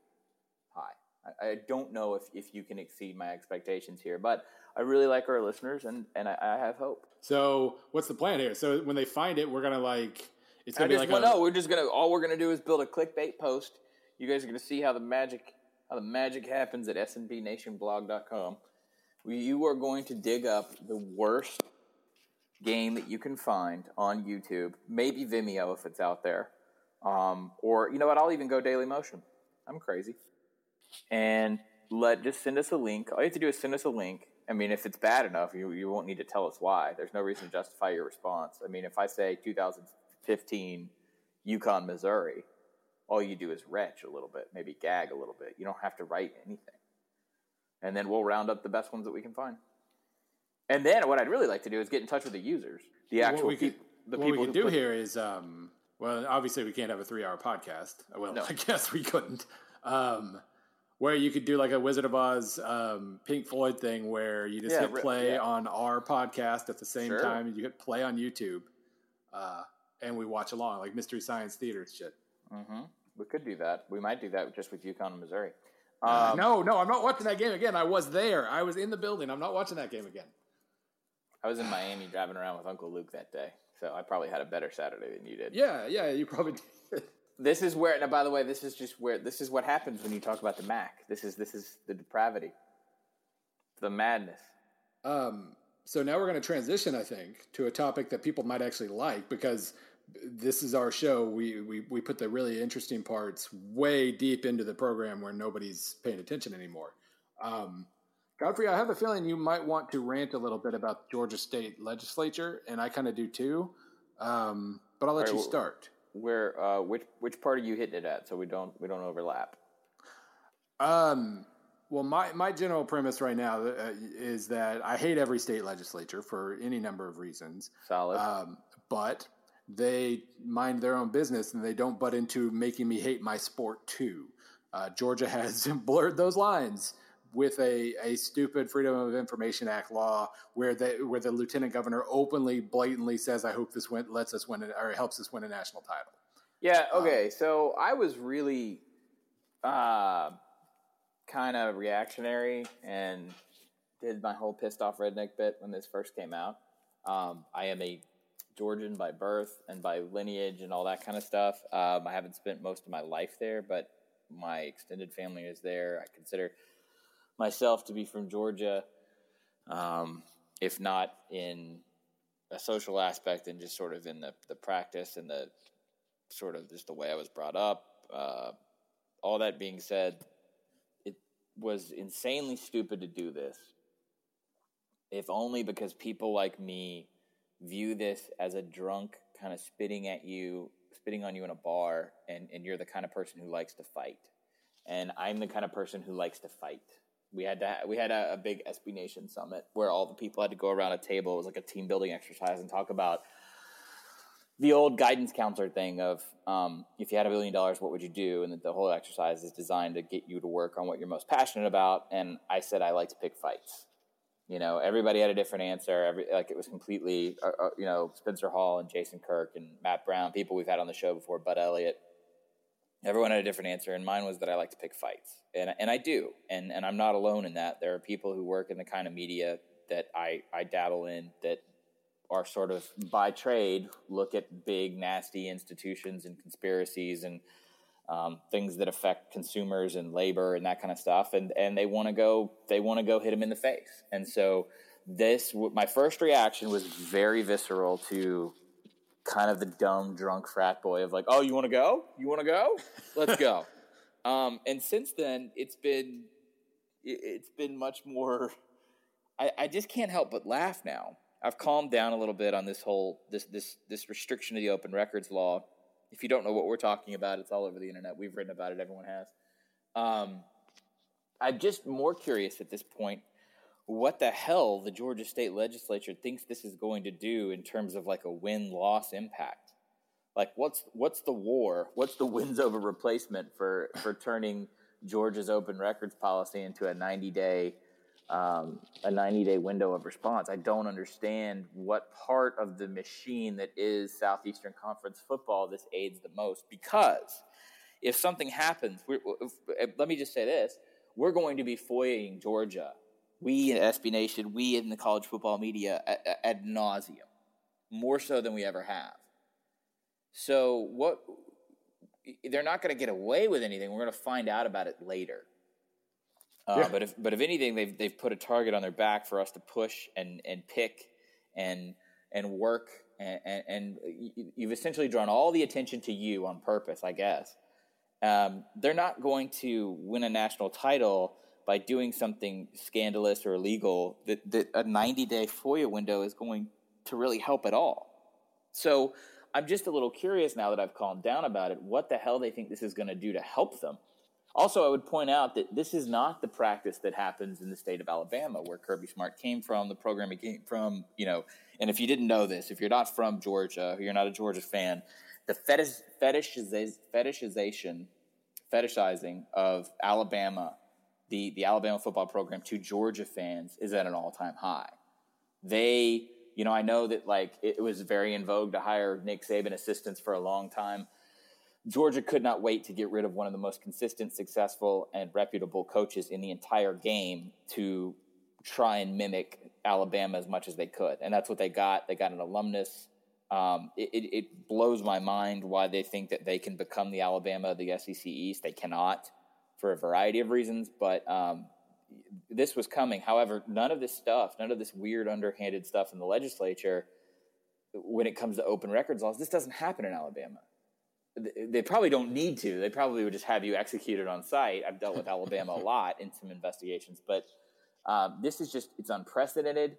high. I, I don't know if, if you can exceed my expectations here, but I really like our listeners and, and I, I have hope. So what's the plan here? So when they find it, we're gonna like it's gonna I be just, like well, a, no, we're just gonna all we're gonna do is build a clickbait post. You guys are gonna see how the magic how the magic happens at snbnationblog.com. We, you are going to dig up the worst game that you can find on YouTube, maybe Vimeo if it's out there, um, or you know what? I'll even go Daily Motion. I'm crazy, and let just send us a link. All you have to do is send us a link. I mean, if it's bad enough, you you won't need to tell us why. There's no reason to justify your response. I mean, if I say 2015 UConn, Missouri, all you do is retch a little bit, maybe gag a little bit. You don't have to write anything. And then we'll round up the best ones that we can find. And then what I'd really like to do is get in touch with the users, the what actual we could, the what people we who do put- here is um, well, obviously we can't have a three-hour podcast. Well, No. *laughs* I guess we couldn't. Um, where you could do like a Wizard of Oz, um, Pink Floyd thing, where you just Yeah, hit play yeah. on our podcast at the same Sure. time. You hit play on YouTube, uh, and we watch along, like Mystery Science Theater shit. Mhm. We could do that. We might do that just with UConn and Missouri. Uh, Um, no, no, I'm not watching that game again. I was there. I was in the building. I'm not watching that game again. I was in Miami driving around with Uncle Luke that day, so I probably had a better Saturday than you did. Yeah, yeah, you probably *laughs* did. This is where. Now, by the way, this is just where. This is what happens when you talk about the Mac. This is this is the depravity, the madness. Um, so now we're going to transition, I think, to a topic that people might actually like because this is our show. We, we, we put the really interesting parts way deep into the program where nobody's paying attention anymore. Um, Godfrey, I have a feeling you might want to rant a little bit about Georgia State legislature, and I kind of do too. Um, but I'll let right, you start. Where uh, which which part are you hitting it at? So we don't we don't overlap. Um, well, my, my general premise right now uh, is that I hate every state legislature for any number of reasons. Solid. Um, but they mind their own business and they don't butt into making me hate my sport too. Uh, Georgia has *laughs* blurred those lines with a, a stupid Freedom of Information Act law where the where the lieutenant governor openly, blatantly says, "I hope this win, lets us win it, or helps us win a national title." Yeah. Okay. so I was really uh, kind of reactionary and did my whole pissed off redneck bit when this first came out. Um, I am a Georgian by birth and by lineage and all that kind of stuff. Um, I haven't spent most of my life there, but my extended family is there. I consider myself to be from Georgia, um, if not in a social aspect, and just sort of in the, the practice and the sort of just the way I was brought up. Uh, all that being said, it was insanely stupid to do this, if only because people like me view this as a drunk kind of spitting at you, spitting on you in a bar, and, and you're the kind of person who likes to fight. And I'm the kind of person who likes to fight. We had to we had a, a big SB Nation summit where all the people had to go around a table. It was like a team building exercise and talk about the old guidance counselor thing of um, if you had a billion dollars, what would you do? And the whole exercise is designed to get you to work on what you're most passionate about. And I said I like to pick fights. You know, everybody had a different answer. Every like it was completely, uh, uh, you know, Spencer Hall and Jason Kirk and Matt Brown, people we've had on the show before, Bud Elliott. Everyone had a different answer, and mine was that I like to pick fights, and and I do, and and I'm not alone in that. There are people who work in the kind of media that I I dabble in that are sort of by trade look at big nasty institutions and conspiracies and um, things that affect consumers and labor and that kind of stuff. And and they want to go they want to go hit them in the face. And so this my first reaction was very visceral to kind of the dumb drunk frat boy of like, oh, you want to go? You want to go? Let's go. *laughs* um, and since then, it's been it's been much more. I, I just can't help but laugh now. I've calmed down a little bit on this whole this this this restriction of the open records law. If you don't know what we're talking about, it's all over the internet. We've written about it. Everyone has. Um, I'm just more curious at this point what the hell the Georgia state legislature thinks this is going to do in terms of like a win loss impact. Like what's what's the war? What's the wins over replacement for for turning Georgia's open records policy into a 90 day um, a 90 day window of response. I don't understand what part of the machine that is Southeastern Conference football this aids the most because if something happens, if, let me just say this we're going to be foying Georgia we in SB Nation, we in the college football media ad, ad nauseum, more so than we ever have. So what? They're not going to get away with anything. We're going to find out about it later. Uh, yeah. But if but if anything, they've they've put a target on their back for us to push and and pick and and work and, and, and you've essentially drawn all the attention to you on purpose, I guess. Um, they're not going to win a national title by doing something scandalous or illegal that, that a 90 day FOIA window is going to really help at all. So I'm just a little curious now that I've calmed down about it, what the hell they think this is going to do to help them. Also, I would point out that this is not the practice that happens in the state of Alabama, where Kirby Smart came from, the program he came from, you know. And if you didn't know this, if you're not from Georgia, you're not a Georgia fan, the fetish, fetishization, fetishizing of Alabama the, the Alabama football program to Georgia fans is at an all time high. They, you know, I know that like it was very in vogue to hire Nick Saban assistants for a long time. Georgia could not wait to get rid of one of the most consistent, successful, and reputable coaches in the entire game to try and mimic Alabama as much as they could. And that's what they got. They got an alumnus. Um, it, it, it blows my mind why they think that they can become the Alabama of the SEC East. They cannot for a variety of reasons, but um, this was coming. However, none of this stuff, none of this weird underhanded stuff in the legislature, when it comes to open records laws, this doesn't happen in Alabama. They probably don't need to. They probably would just have you executed on site. I've dealt with Alabama a *laughs* lot in some investigations, but um, this is just, it's unprecedented.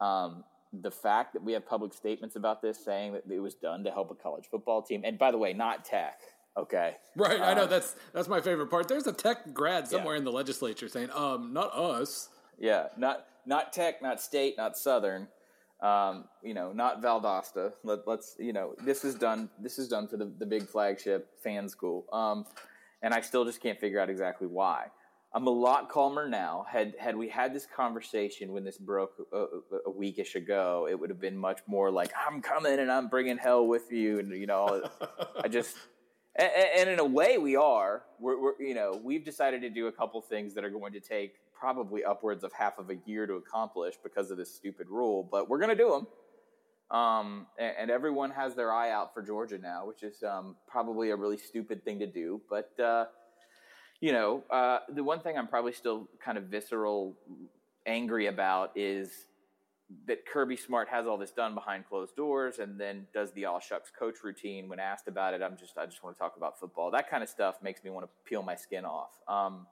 Um, the fact that we have public statements about this saying that it was done to help a college football team, and by the way, not tech, Okay. Right. Um, I know um, that's that's my favorite part. There's a tech grad somewhere yeah. in the legislature saying, "Um, not us." Yeah. Not not tech, not state, not southern. Um, you know, not Valdosta. Let, us you know, this is done. This is done for the, the big flagship fan school. Um, and I still just can't figure out exactly why. I'm a lot calmer now. Had had we had this conversation when this broke a, a, weekish ago, it would have been much more like I'm coming and I'm bringing hell with you, and you know, I just and, and in a way, we are. We're, we're, you know, we've decided to do a couple things that are going to take probably upwards of half of a year to accomplish because of this stupid rule, but we're going to do them. Um, and, and, everyone has their eye out for Georgia now, which is um, probably a really stupid thing to do. But uh, you know, uh, the one thing I'm probably still kind of visceral angry about is that Kirby Smart has all this done behind closed doors and then does the all shucks coach routine when asked about it. I'm just, I just want to talk about football. That kind of stuff makes me want to peel my skin off. Um,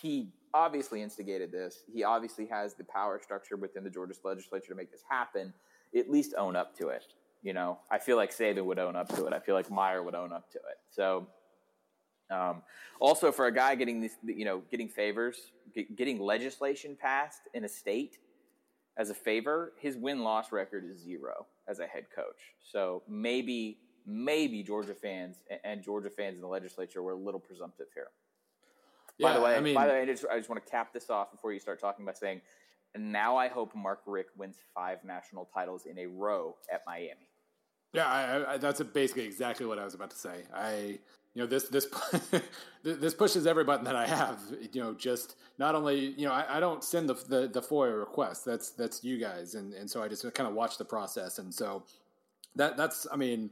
he obviously instigated this. He obviously has the power structure within the Georgia legislature to make this happen. At least own up to it. You know, I feel like Saban would own up to it. I feel like Meyer would own up to it. So, um, also for a guy getting this, you know, getting favors, getting legislation passed in a state as a favor, his win loss record is zero as a head coach. So maybe maybe Georgia fans and Georgia fans in the legislature were a little presumptive here. Yeah, by the way, I mean, by the way, I just, I just want to cap this off before you start talking by saying, now I hope Mark Richt wins five national titles in a row at Miami. Yeah, I, I, that's basically exactly what I was about to say. I you know this this *laughs* this pushes every button that I have. You know, just not only you know I, I don't send the, the, the FOIA request. That's that's you guys, and and so I just kind of watch the process, and so that that's I mean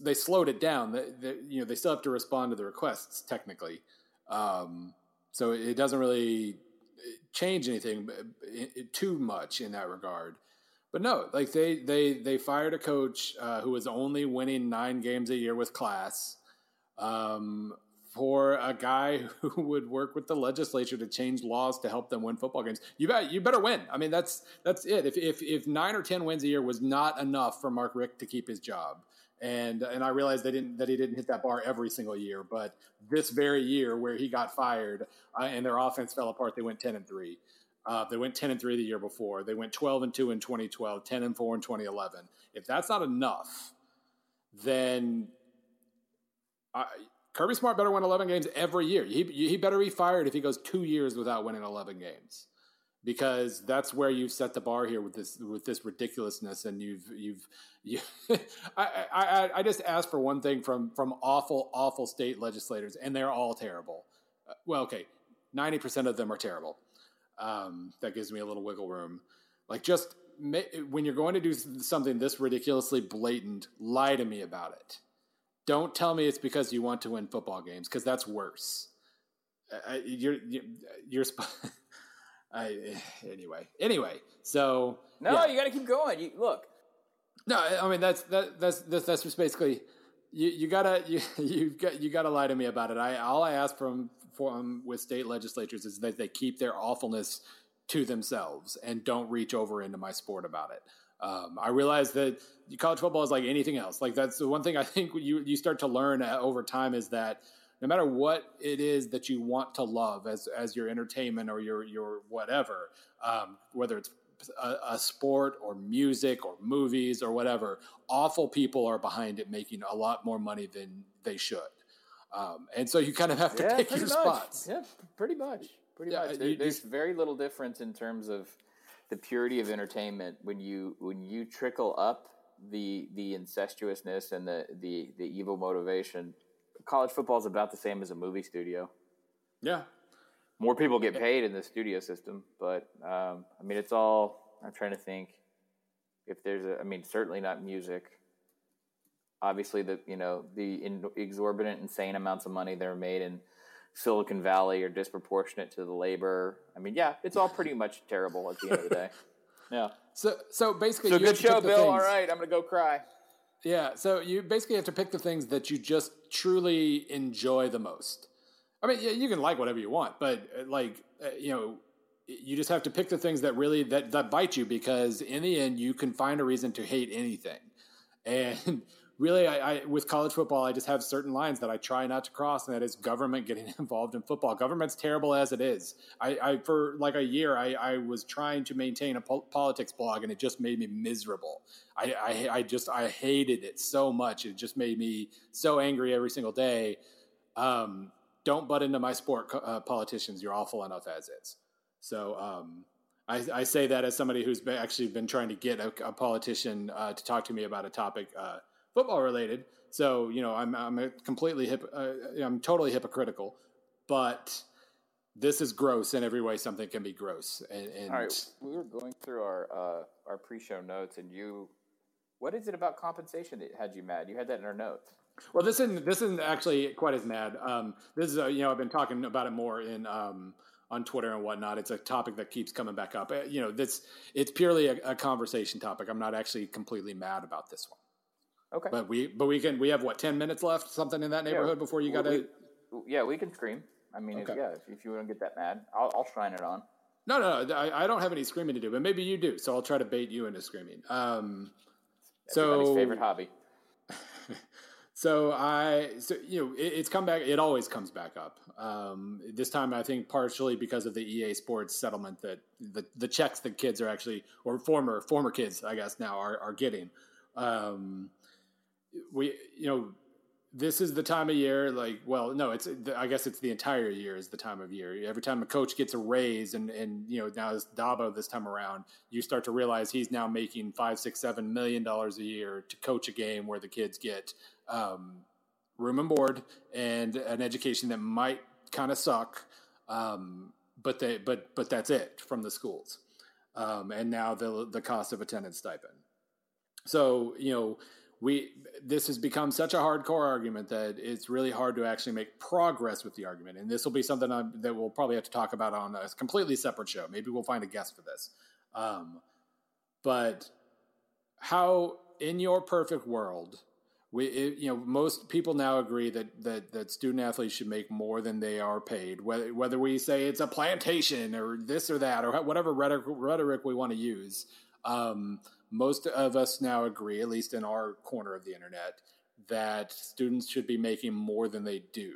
they slowed it down. They, you know they still have to respond to the requests technically, um, so it doesn't really change anything too much in that regard. But no, like they they they fired a coach uh, who was only winning nine games a year with class. Um, for a guy *laughs* who would work with the legislature to change laws to help them win football games. You bet you better win. I mean that's that's it. If if if nine or ten wins a year was not enough for Mark Richt to keep his job. And and I realized they didn't that he didn't hit that bar every single year, but this very year where he got fired uh, and their offense fell apart, they went ten and three. Uh, they went 10 and 3 the year before. They went 12 and 2 in 2012, 10 and 4 in 2011. If that's not enough, then I, Kirby Smart better win 11 games every year. He, he better be fired if he goes two years without winning 11 games, because that's where you've set the bar here with this with this ridiculousness. And you've you've you, *laughs* I, I I just asked for one thing from from awful awful state legislators, and they're all terrible. Uh, well, okay, 90 percent of them are terrible. Um, that gives me a little wiggle room. Like just when you're going to do something this ridiculously blatant, lie to me about it. Don't tell me it's because you want to win football games because that's worse. Uh, you're you're, you're *laughs* I, anyway. Anyway, so no, yeah. you got to keep going. You, look, no, I mean that's that, that's that's that's just basically you, you gotta *laughs* you you got you gotta lie to me about it. I all I ask from with state legislatures is that they keep their awfulness to themselves and don't reach over into my sport about it. Um, I realize that college football is like anything else. Like that's the one thing I think you you start to learn uh, over time is that no matter what it is that you want to love as as your entertainment or your your whatever, um, whether it's a, a, sport or music or movies or whatever, awful people are behind it making a lot more money than they should. Um, and so you kind of have to yeah, pick your much. spots. Yeah, pretty much. Pretty yeah, much. There, you, there's very little difference in terms of the purity of entertainment when you when you trickle up the the incestuousness and the the the evil motivation. College football is about the same as a movie studio. Yeah. More people get paid in the studio system, but um, I mean, it's all. I'm trying to think if there's a. I mean, certainly not music obviously the you know the in, exorbitant, insane amounts of money that are made in Silicon Valley are disproportionate to the labor. I mean, yeah, it's all pretty much terrible at the end of the day. *laughs* Yeah. So so basically, so good show, Bill. Things. All right, I'm gonna go cry. Yeah. So you basically have to pick the things that you just truly enjoy the most. I mean, yeah, you can like whatever you want, but uh, like uh, you know, you just have to pick the things that really that that bite you because in the end, you can find a reason to hate anything, *laughs* and really, I, I, with college football, I just have certain lines that I try not to cross, and that is government getting *laughs* involved in football. Government's terrible as it is. I, I for like a year, I, was trying to maintain a po- politics blog, and it just made me miserable. I, I, just I hated it so much. It just made me so angry every single day. Um, don't butt into my sport, uh, politicians. You're awful enough as is. So. Um, I, I, say that as somebody who's been, actually been trying to get a, a politician uh, to talk to me about a topic uh, football related. So you know, I'm I'm completely hip, uh, I'm totally hypocritical, but this is gross in every way something can be gross. And, and all right, we were going through our uh, our pre-show notes, and you, what is it about compensation that had you mad? You had that in our notes. Well, this isn't this isn't actually quite as mad. Um, this is a, you know I've been talking about it more in um, on Twitter and whatnot. It's a topic that keeps coming back up. Uh, you know, this it's purely a, a conversation topic. I'm not actually completely mad about this one. Okay. But we but we can we have what ten minutes left, something in that neighborhood yeah, before you got to. Yeah, we can scream. I mean, okay. if, yeah, if, if you to get that mad, I'll, I'll shine it on. No, no, I, I, don't have any screaming to do, but maybe you do. So I'll try to bait you into screaming. Um, Everybody's so favorite hobby. *laughs* so I, so you know, it, it's come back. It always comes back up. Um, this time, I think partially because of the EA Sports settlement that the the checks that kids are actually, or former former kids, I guess now are are getting. Um, we you know this is the time of year like well no it's i guess it's the entire year is the time of year. Every time a coach gets a raise and and you know now it's dabo this time around you start to realize he's now making five six seven million dollars a year to coach a game where the kids get um, room and board and an education that might kind of suck um, but they but but that's it from the schools um, and now the the cost of attendance stipend. So you know we this has become such a hardcore argument that it's really hard to actually make progress with the argument. And this will be something I'm, that we'll probably have to talk about on a completely separate show. Maybe we'll find a guest for this. Um, but how in your perfect world, we it, you know most people now agree that that that student athletes should make more than they are paid. Whether whether we say it's a plantation or this or that or whatever rhetoric, rhetoric we want to use. Um, most of us now agree, at least in our corner of the internet, that students should be making more than they do.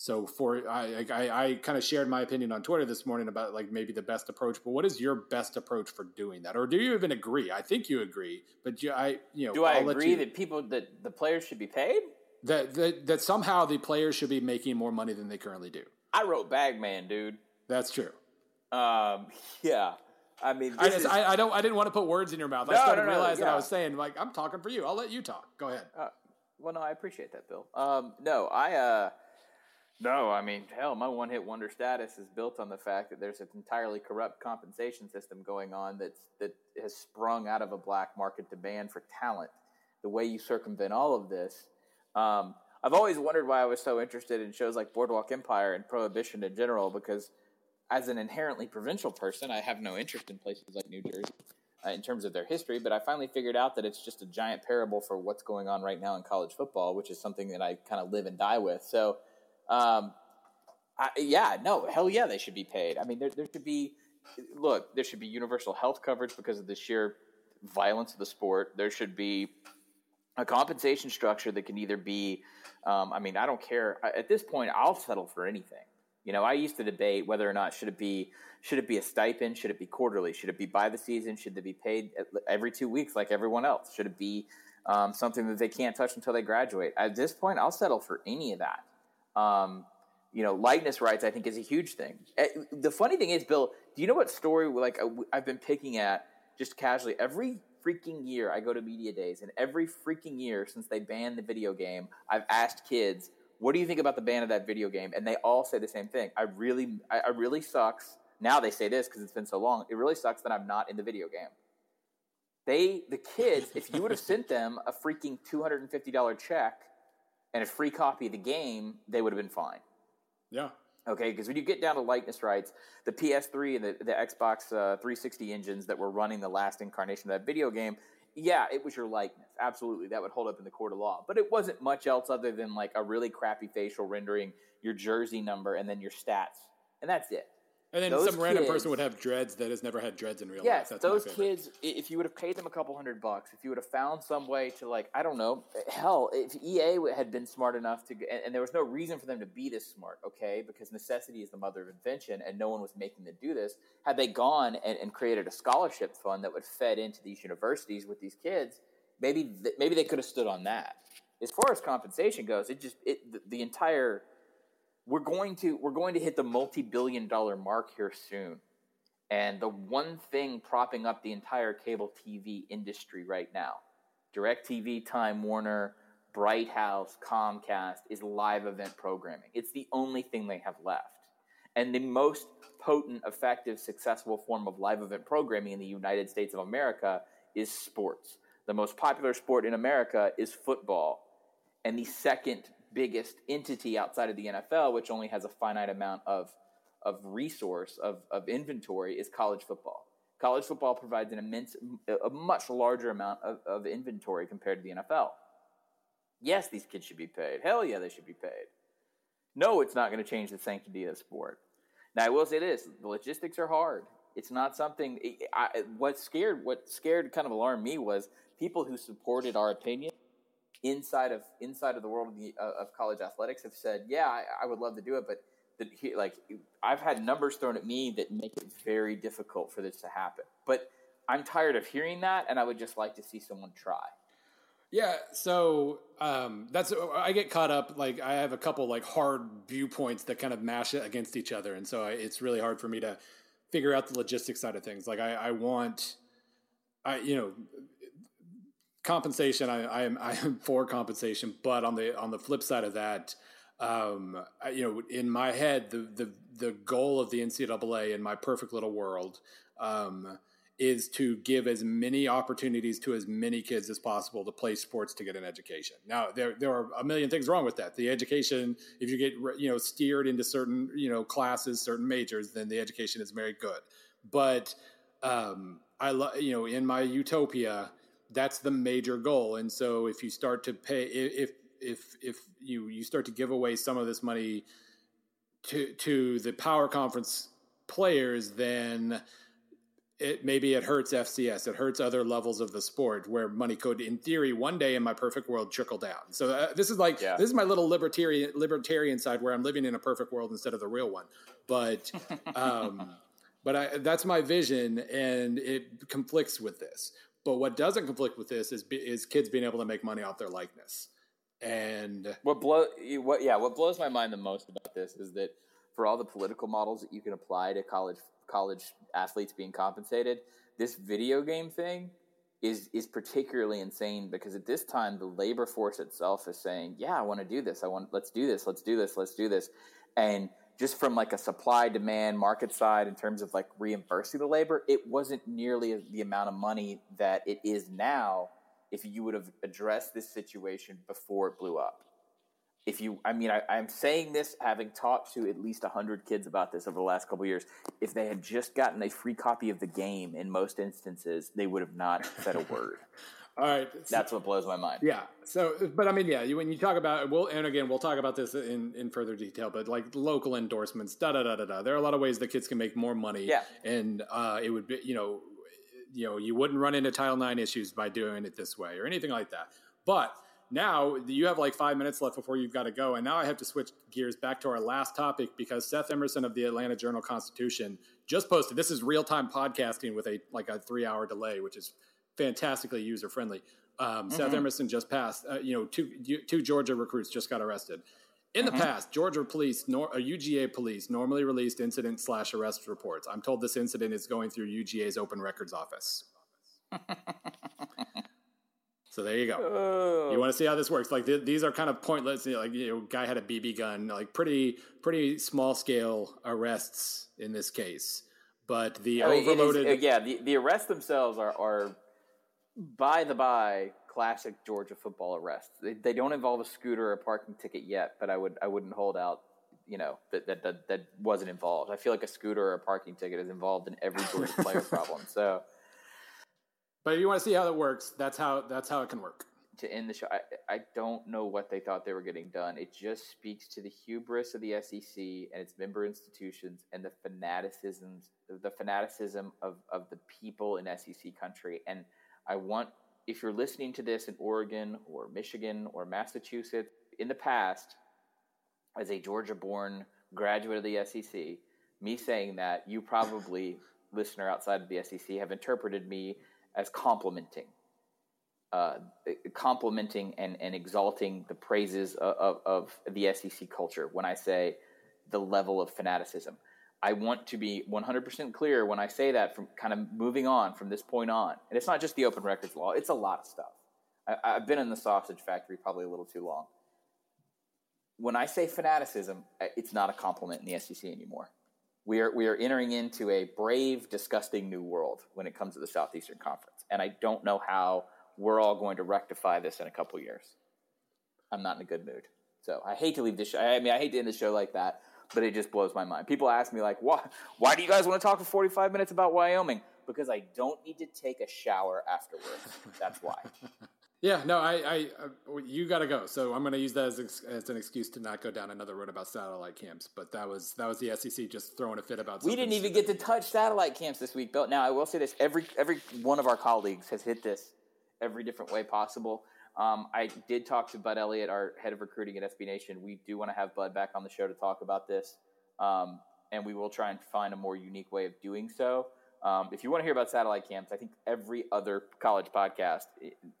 So for I, I, I kind of shared my opinion on Twitter this morning about like maybe the best approach. But what is your best approach for doing that, or do you even agree? I think you agree, but you, I you know do I I'll agree you, that people that the players should be paid? That, that that somehow the players should be making more money than they currently do. I wrote Bagman, dude. That's true. Um, *laughs* yeah. I mean, I, just, is, I, I, don't. I didn't want to put words in your mouth. No, I started no, no, realizing yeah. I was saying like I'm talking for you. I'll let you talk. Go ahead. Uh, well, no, I appreciate that, Bill. Um, no, I. Uh, no, I mean, hell, my one hit wonder status is built on the fact that there's an entirely corrupt compensation system going on that's, that has sprung out of a black market demand for talent. The way you circumvent all of this. Um, I've always wondered why I was so interested in shows like Boardwalk Empire and Prohibition in general, because as an inherently provincial person, I have no interest in places like New Jersey uh, in terms of their history, but I finally figured out that it's just a giant parable for what's going on right now in college football, which is something that I kind of live and die with. So, um, I, yeah, no, hell yeah, they should be paid. I mean, there, there should be, look, there should be universal health coverage because of the sheer violence of the sport. There should be a compensation structure that can either be, um, I mean, I don't care. At this point, I'll settle for anything. You know, I used to debate whether or not should it be should it be a stipend, should it be quarterly, should it be by the season, should they be paid every two weeks like everyone else, should it be um, something that they can't touch until they graduate. At this point, I'll settle for any of that. Um, you know, likeness rights, I think, is a huge thing. Eh, the funny thing is, Bill, do you know what story like I've been picking at just casually every freaking year I go to media days, and every freaking year since they banned the video game, I've asked kids, "What do you think about the ban of that video game?" And they all say the same thing. I really, I, I really sucks. Now they say this because it's been so long. It really sucks that I'm not in the video game. They, the kids, if you would have sent them a freaking two hundred and fifty dollar check and a free copy of the game, they would have been fine. Yeah. Okay, because when you get down to likeness rights, the PS3 and the, the Xbox uh, 360 engines that were running the last incarnation of that video game, yeah, it was your likeness. Absolutely, that would hold up in the court of law. But it wasn't much else other than like a really crappy facial rendering, your jersey number, and then your stats, and that's it. And then some kids, random person would have dreads that has never had dreads in real yes, life. Yes, those kids, if you would have paid them a couple hundred bucks, if you would have found some way to, like, I don't know, hell, if EA had been smart enough to, and, and, there was no reason for them to be this smart, okay, because necessity is the mother of invention, and no one was making them do this. Had they gone and, and created a scholarship fund that would fed into these universities with these kids, maybe th- maybe they could have stood on that. As far as compensation goes, it just it the, the entire we're going to we're going to hit the multi-billion dollar mark here soon. And the one thing propping up the entire cable TV industry right now, DirecTV, Time Warner, Bright House, Comcast, is live event programming. It's the only thing they have left. And the most potent, effective, successful form of live event programming in the United States of America is sports. The most popular sport in America is football. And the second biggest entity outside of the NFL, which only has a finite amount of of resource of, of inventory, is college football. College football provides an immense, a much larger amount of, of inventory compared to the NFL. Yes, these kids should be paid. Hell yeah, they should be paid. No, it's not going to change the sanctity of the sport. Now, I will say this: the logistics are hard. It's not something. I, what scared, what scared, kind of alarmed me was people who supported our opinion inside of inside of the world of, the, uh, of college athletics have said, yeah, I, I, would love to do it, but that he, like I've had numbers thrown at me that make it very difficult for this to happen. But I'm tired of hearing that, and I would just like to see someone try. Yeah, so um, that's I get caught up. Like I have a couple like hard viewpoints that kind of mash it against each other, and so I, it's really hard for me to figure out the logistics side of things. Like I, I want, I you know, compensation, I, I, am *laughs* I am for compensation, but on the on the flip side of that, um, I, you know, in my head, the the the goal of the NCAA in my perfect little world um, is to give as many opportunities to as many kids as possible to play sports to get an education. Now, there there are a million things wrong with that. The education, if you get you know steered into certain you know classes, certain majors, then the education is very good. But um, I love you know in my utopia that's the major goal. And so if you start to pay, if if if you you start to give away some of this money to to the power conference players, then it maybe it hurts FCS. It hurts other levels of the sport where money could, in theory, one day in my perfect world trickle down. So uh, this is like yeah. this is my little libertarian libertarian side where I'm living in a perfect world instead of the real one. But *laughs* um, but I, that's my vision, and it conflicts with this. But what doesn't conflict with this is is kids being able to make money off their likeness. And what blow what yeah what blows my mind the most about this is that for all the political models that you can apply to college college athletes being compensated, this video game thing is is particularly insane because at this time the labor force itself is saying, "Yeah, I want to do this. I want let's do this. Let's do this. Let's do this." And just from like a supply demand market side in terms of like reimbursing the labor, it wasn't nearly the amount of money that it is now if you would have addressed this situation before it blew up. If you, I mean, I, am saying this having talked to at least 100 kids about this over the last couple years. If they had just gotten a free copy of the game in most instances, they would have not said a word. *laughs* All right, that's what blows my mind. Yeah. So, but I mean, yeah, when you talk about, we'll, and again, we'll talk about this in, in further detail, but like local endorsements, da da da da da. There are a lot of ways that kids can make more money. Yeah. And uh, it would be, you know, you know, you wouldn't run into Title IX issues by doing it this way or anything like that. But now you have like five minutes left before you've got to go. And now I have to switch gears back to our last topic because Seth Emerson of the Atlanta Journal Constitution just posted. This is real time podcasting with a like a three hour delay, which is fantastically user friendly. Um, mm-hmm. Seth Emerson just passed. Uh, you know, two two Georgia recruits just got arrested. In the mm-hmm. past, Georgia police, nor, uh, UGA police, normally released incident slash arrest reports. I'm told this incident is going through UGA's open records office. *laughs* so there you go. Oh. You want to see how this works? Like th- these are kind of pointless. You know, like you know, guy had a BB gun. Like pretty pretty small scale arrests in this case. But the I mean, overloaded, is, uh, yeah, the, the arrests themselves are are by the by classic Georgia football arrests. They, they don't involve a scooter or a parking ticket yet, but I would I wouldn't hold out. You know that, that that that wasn't involved. I feel like a scooter or a parking ticket is involved in every Georgia player *laughs* problem. So, but if you want to see how that works, that's how that's how it can work. To end the show, I, I don't know what they thought they were getting done. It just speaks to the hubris of the SEC and its member institutions and the fanaticisms, the fanaticism of, of the people in SEC country. And I want, if you're listening to this in Oregon or Michigan or Massachusetts, in the past, as a Georgia born graduate of the SEC, me saying that, you probably, *laughs* listener outside of the SEC, have interpreted me as complimenting. Uh, complimenting and, and exalting the praises of, of, of the SEC culture when I say the level of fanaticism. I want to be 100% clear when I say that from kind of moving on from this point on. And it's not just the open records law, it's a lot of stuff. I, have been in the sausage factory probably a little too long. When I say fanaticism, it's not a compliment in the SEC anymore. We are, we are entering into a brave, disgusting new world when it comes to the Southeastern Conference. And I don't know how we're all going to rectify this in a couple years. I'm not in a good mood. So I hate to leave this show. I mean, I hate to end the show like that but it just blows my mind. People ask me like, "Why? Why do you guys want to talk for 45 minutes about Wyoming?" Because I don't need to take a shower afterwards. That's why. *laughs* Yeah, no, I, I, uh, you got to go. So I'm going to use that as, as an excuse to not go down another road about satellite camps. But that was that was the SEC just throwing a fit about. We didn't even get to touch satellite camps this week, Bill. Now I will say this: every every one of our colleagues has hit this every different way possible. Um, I did talk to Bud Elliott, our head of recruiting at SB Nation. We do want to have Bud back on the show to talk about this, um, and we will try and find a more unique way of doing so. Um, if you want to hear about satellite camps, I think every other college podcast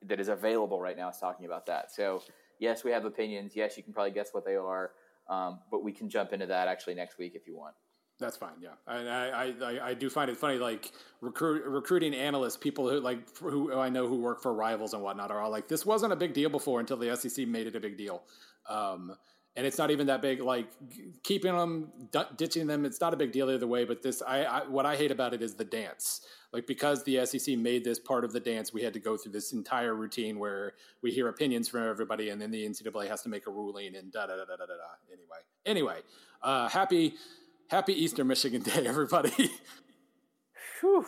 that is available right now is talking about that. So, yes, we have opinions. Yes, you can probably guess what they are, um, but we can jump into that actually next week if you want. That's fine. Yeah, and I, I, I do find it funny. Like recruit, recruiting analysts, people who like who I know who work for rivals and whatnot are all like, this wasn't a big deal before until the SEC made it a big deal. Um, and it's not even that big. Like keeping them, ditching them, it's not a big deal either way. But this, I, I what I hate about it is the dance. Like because the SEC made this part of the dance, we had to go through this entire routine where we hear opinions from everybody, and then the NCAA has to make a ruling and da da da da da da. Anyway, anyway, uh, happy Happy Easter, Michigan Day, everybody. *laughs* Whew.